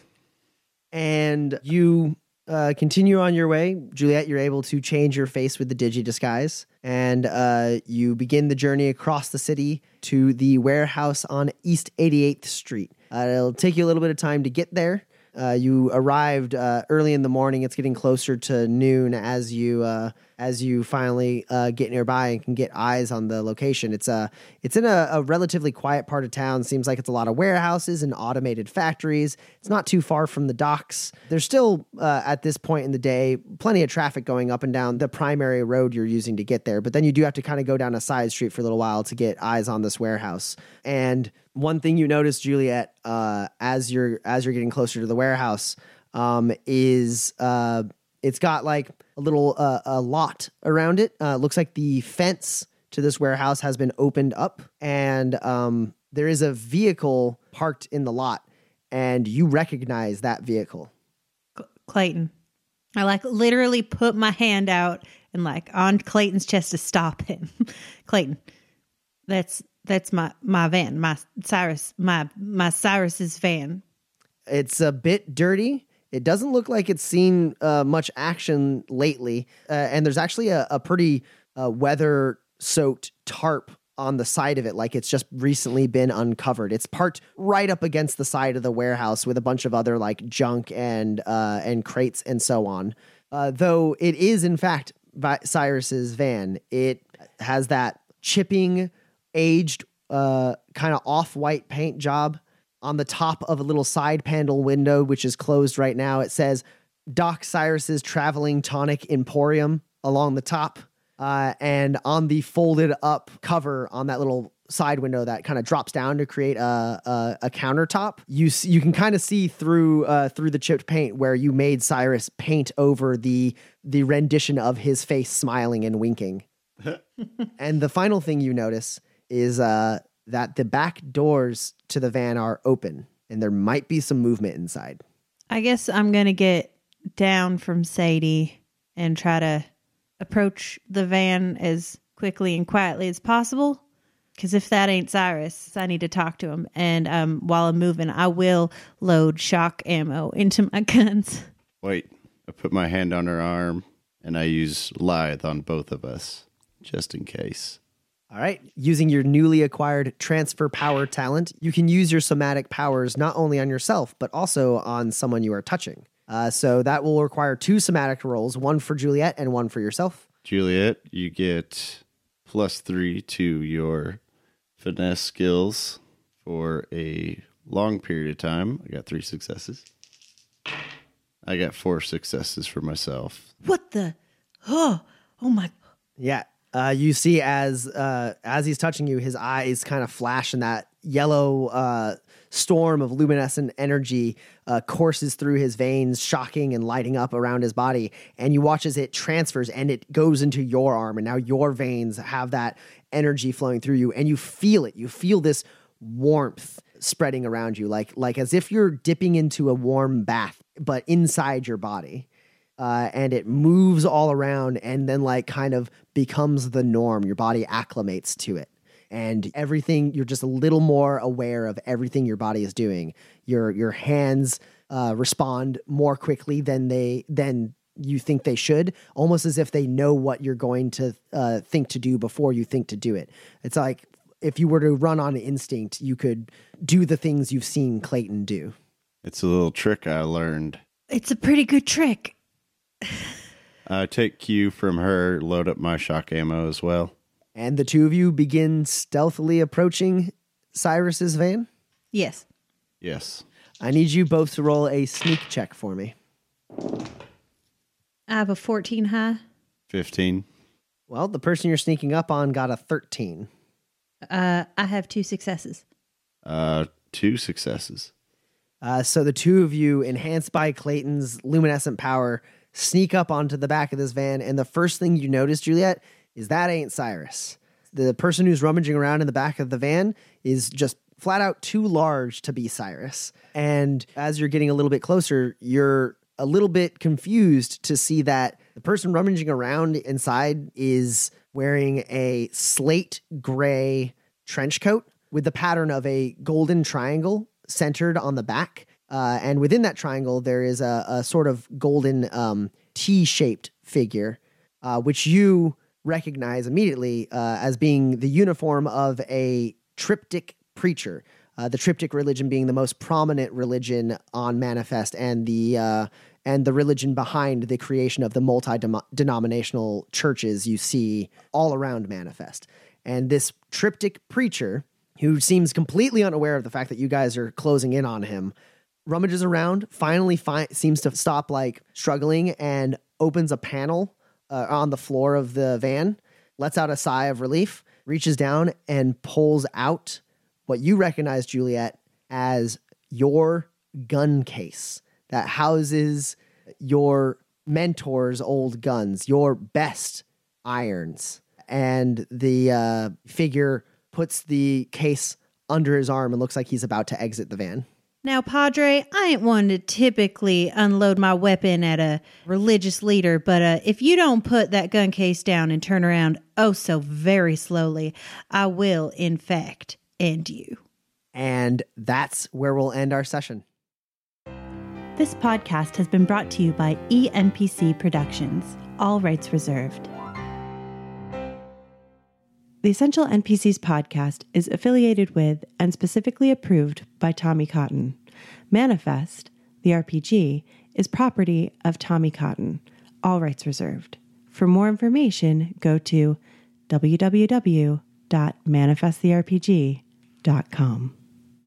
And you uh, continue on your way. Juliet, you're able to change your face with the digi disguise, and uh, you begin the journey across the city to the warehouse on East 88th Street. Uh, it'll take you a little bit of time to get there. Uh, you arrived uh, early in the morning. It's getting closer to noon as you uh, as you finally uh, get nearby and can get eyes on the location. It's a it's in a, a relatively quiet part of town. Seems like it's a lot of warehouses and automated factories. It's not too far from the docks. There's still uh, at this point in the day plenty of traffic going up and down the primary road you're using to get there. But then you do have to kind of go down a side street for a little while to get eyes on this warehouse. And one thing you notice, Juliet, uh, as you're as you're getting closer to the warehouse, um, is uh, it's got like a little uh, a lot around it. Uh, looks like the fence to this warehouse has been opened up, and um, there is a vehicle parked in the lot, and you recognize that vehicle. Clayton. I like literally put my hand out and like on Clayton's chest to stop him. (laughs) Clayton, that's that's my my van, my Cyrus, my my Cyrus's van. It's a bit dirty. It doesn't look like it's seen uh, much action lately, uh, and there's actually a, a pretty uh, weather-soaked tarp on the side of it, like it's just recently been uncovered. It's parked right up against the side of the warehouse with a bunch of other like junk and uh, and crates and so on. Uh, though it is in fact Vi- Cyrus's van, it has that chipping, aged, uh, kind of off-white paint job on the top of a little side panel window, which is closed right now. It says Doc Cyrus's Traveling Tonic Emporium along the top. Uh, and on the folded up cover on that little side window that kind of drops down to create a, a, a countertop, you you can kind of see through uh, through the chipped paint where you made Cyrus paint over the the rendition of his face smiling and winking. (laughs) and the final thing you notice is uh, that the back doors to the van are open and there might be some movement inside. I guess I'm gonna get down from Sadie and try to approach the van as quickly and quietly as possible. Because if that ain't Cyrus, I need to talk to him. And um, while I'm moving, I will load shock ammo into my (laughs) guns. Wait, I put my hand on her arm and I use lithe on both of us, just in case. All right. Using your newly acquired transfer power talent, you can use your somatic powers not only on yourself, but also on someone you are touching. Uh, so that will require two somatic rolls, one for Juliet and one for yourself. Juliet, you get plus three to your finesse skills for a long period of time. I got three successes. I got four successes for myself. What the? Oh, oh my. Yeah. Uh, you see as uh, as he's touching you, his eyes kind of flash, and that yellow uh, storm of luminescent energy uh, courses through his veins, shocking and lighting up around his body. And you watch as it transfers and it goes into your arm, and now your veins have that energy flowing through you, and you feel it. You feel this warmth spreading around you, like like as if you're dipping into a warm bath, but inside your body uh, and it moves all around and then like kind of becomes the norm. Your body acclimates to it. And everything you're just a little more aware of everything your body is doing. Your your hands uh, respond more quickly than they than you think they should, almost as if they know what you're going to uh, think to do before you think to do it. It's like if you were to run on instinct, you could do the things you've seen Clayton do. It's a little trick I learned. It's a pretty good trick. I take cue from her, load up my shock ammo as well. And the two of you begin stealthily approaching Cyrus's van. Yes. Yes. I need you both to roll a sneak check for me. I have a 14 high. 15. Well, the person you're sneaking up on got a 13. Uh, I have two successes. Uh, two successes. Uh, so the two of you, enhanced by Clayton's luminescent power, sneak up onto the back of this van. And the first thing you notice, Juliet, is that ain't Cyrus. The person who's rummaging around in the back of the van is just flat out too large to be Cyrus. And as you're getting a little bit closer, you're a little bit confused to see that the person rummaging around inside is wearing a slate gray trench coat with the pattern of a golden triangle centered on the back. Uh, and within that triangle, there is a, a sort of golden um, T shaped figure, uh, which you recognize immediately uh, as being the uniform of a triptych preacher. Uh, the triptych religion being the most prominent religion on Manifest, and the uh, and the religion behind the creation of the multi-denominational churches you see all around Manifest. And this triptych preacher, who seems completely unaware of the fact that you guys are closing in on him, rummages around, finally fi- seems to stop like struggling, and opens a panel uh, on the floor of the van, lets out a sigh of relief, reaches down and pulls out what you recognize, Juliet, as your gun case that houses your mentor's old guns, your best irons. And the uh, figure puts the case under his arm and looks like he's about to exit the van. Now, Padre, I ain't one to typically unload my weapon at a religious leader, but uh, if you don't put that gun case down and turn around oh so very slowly, I will, in fact, end you. And that's where we'll end our session. This podcast has been brought to you by ENPC Productions, all rights reserved. The Essential NPCs podcast is affiliated with and specifically approved by Tommy Cotton. Manifest, the RPG, is property of Tommy Cotton, all rights reserved. For more information, go to www.manifesttherpg.com.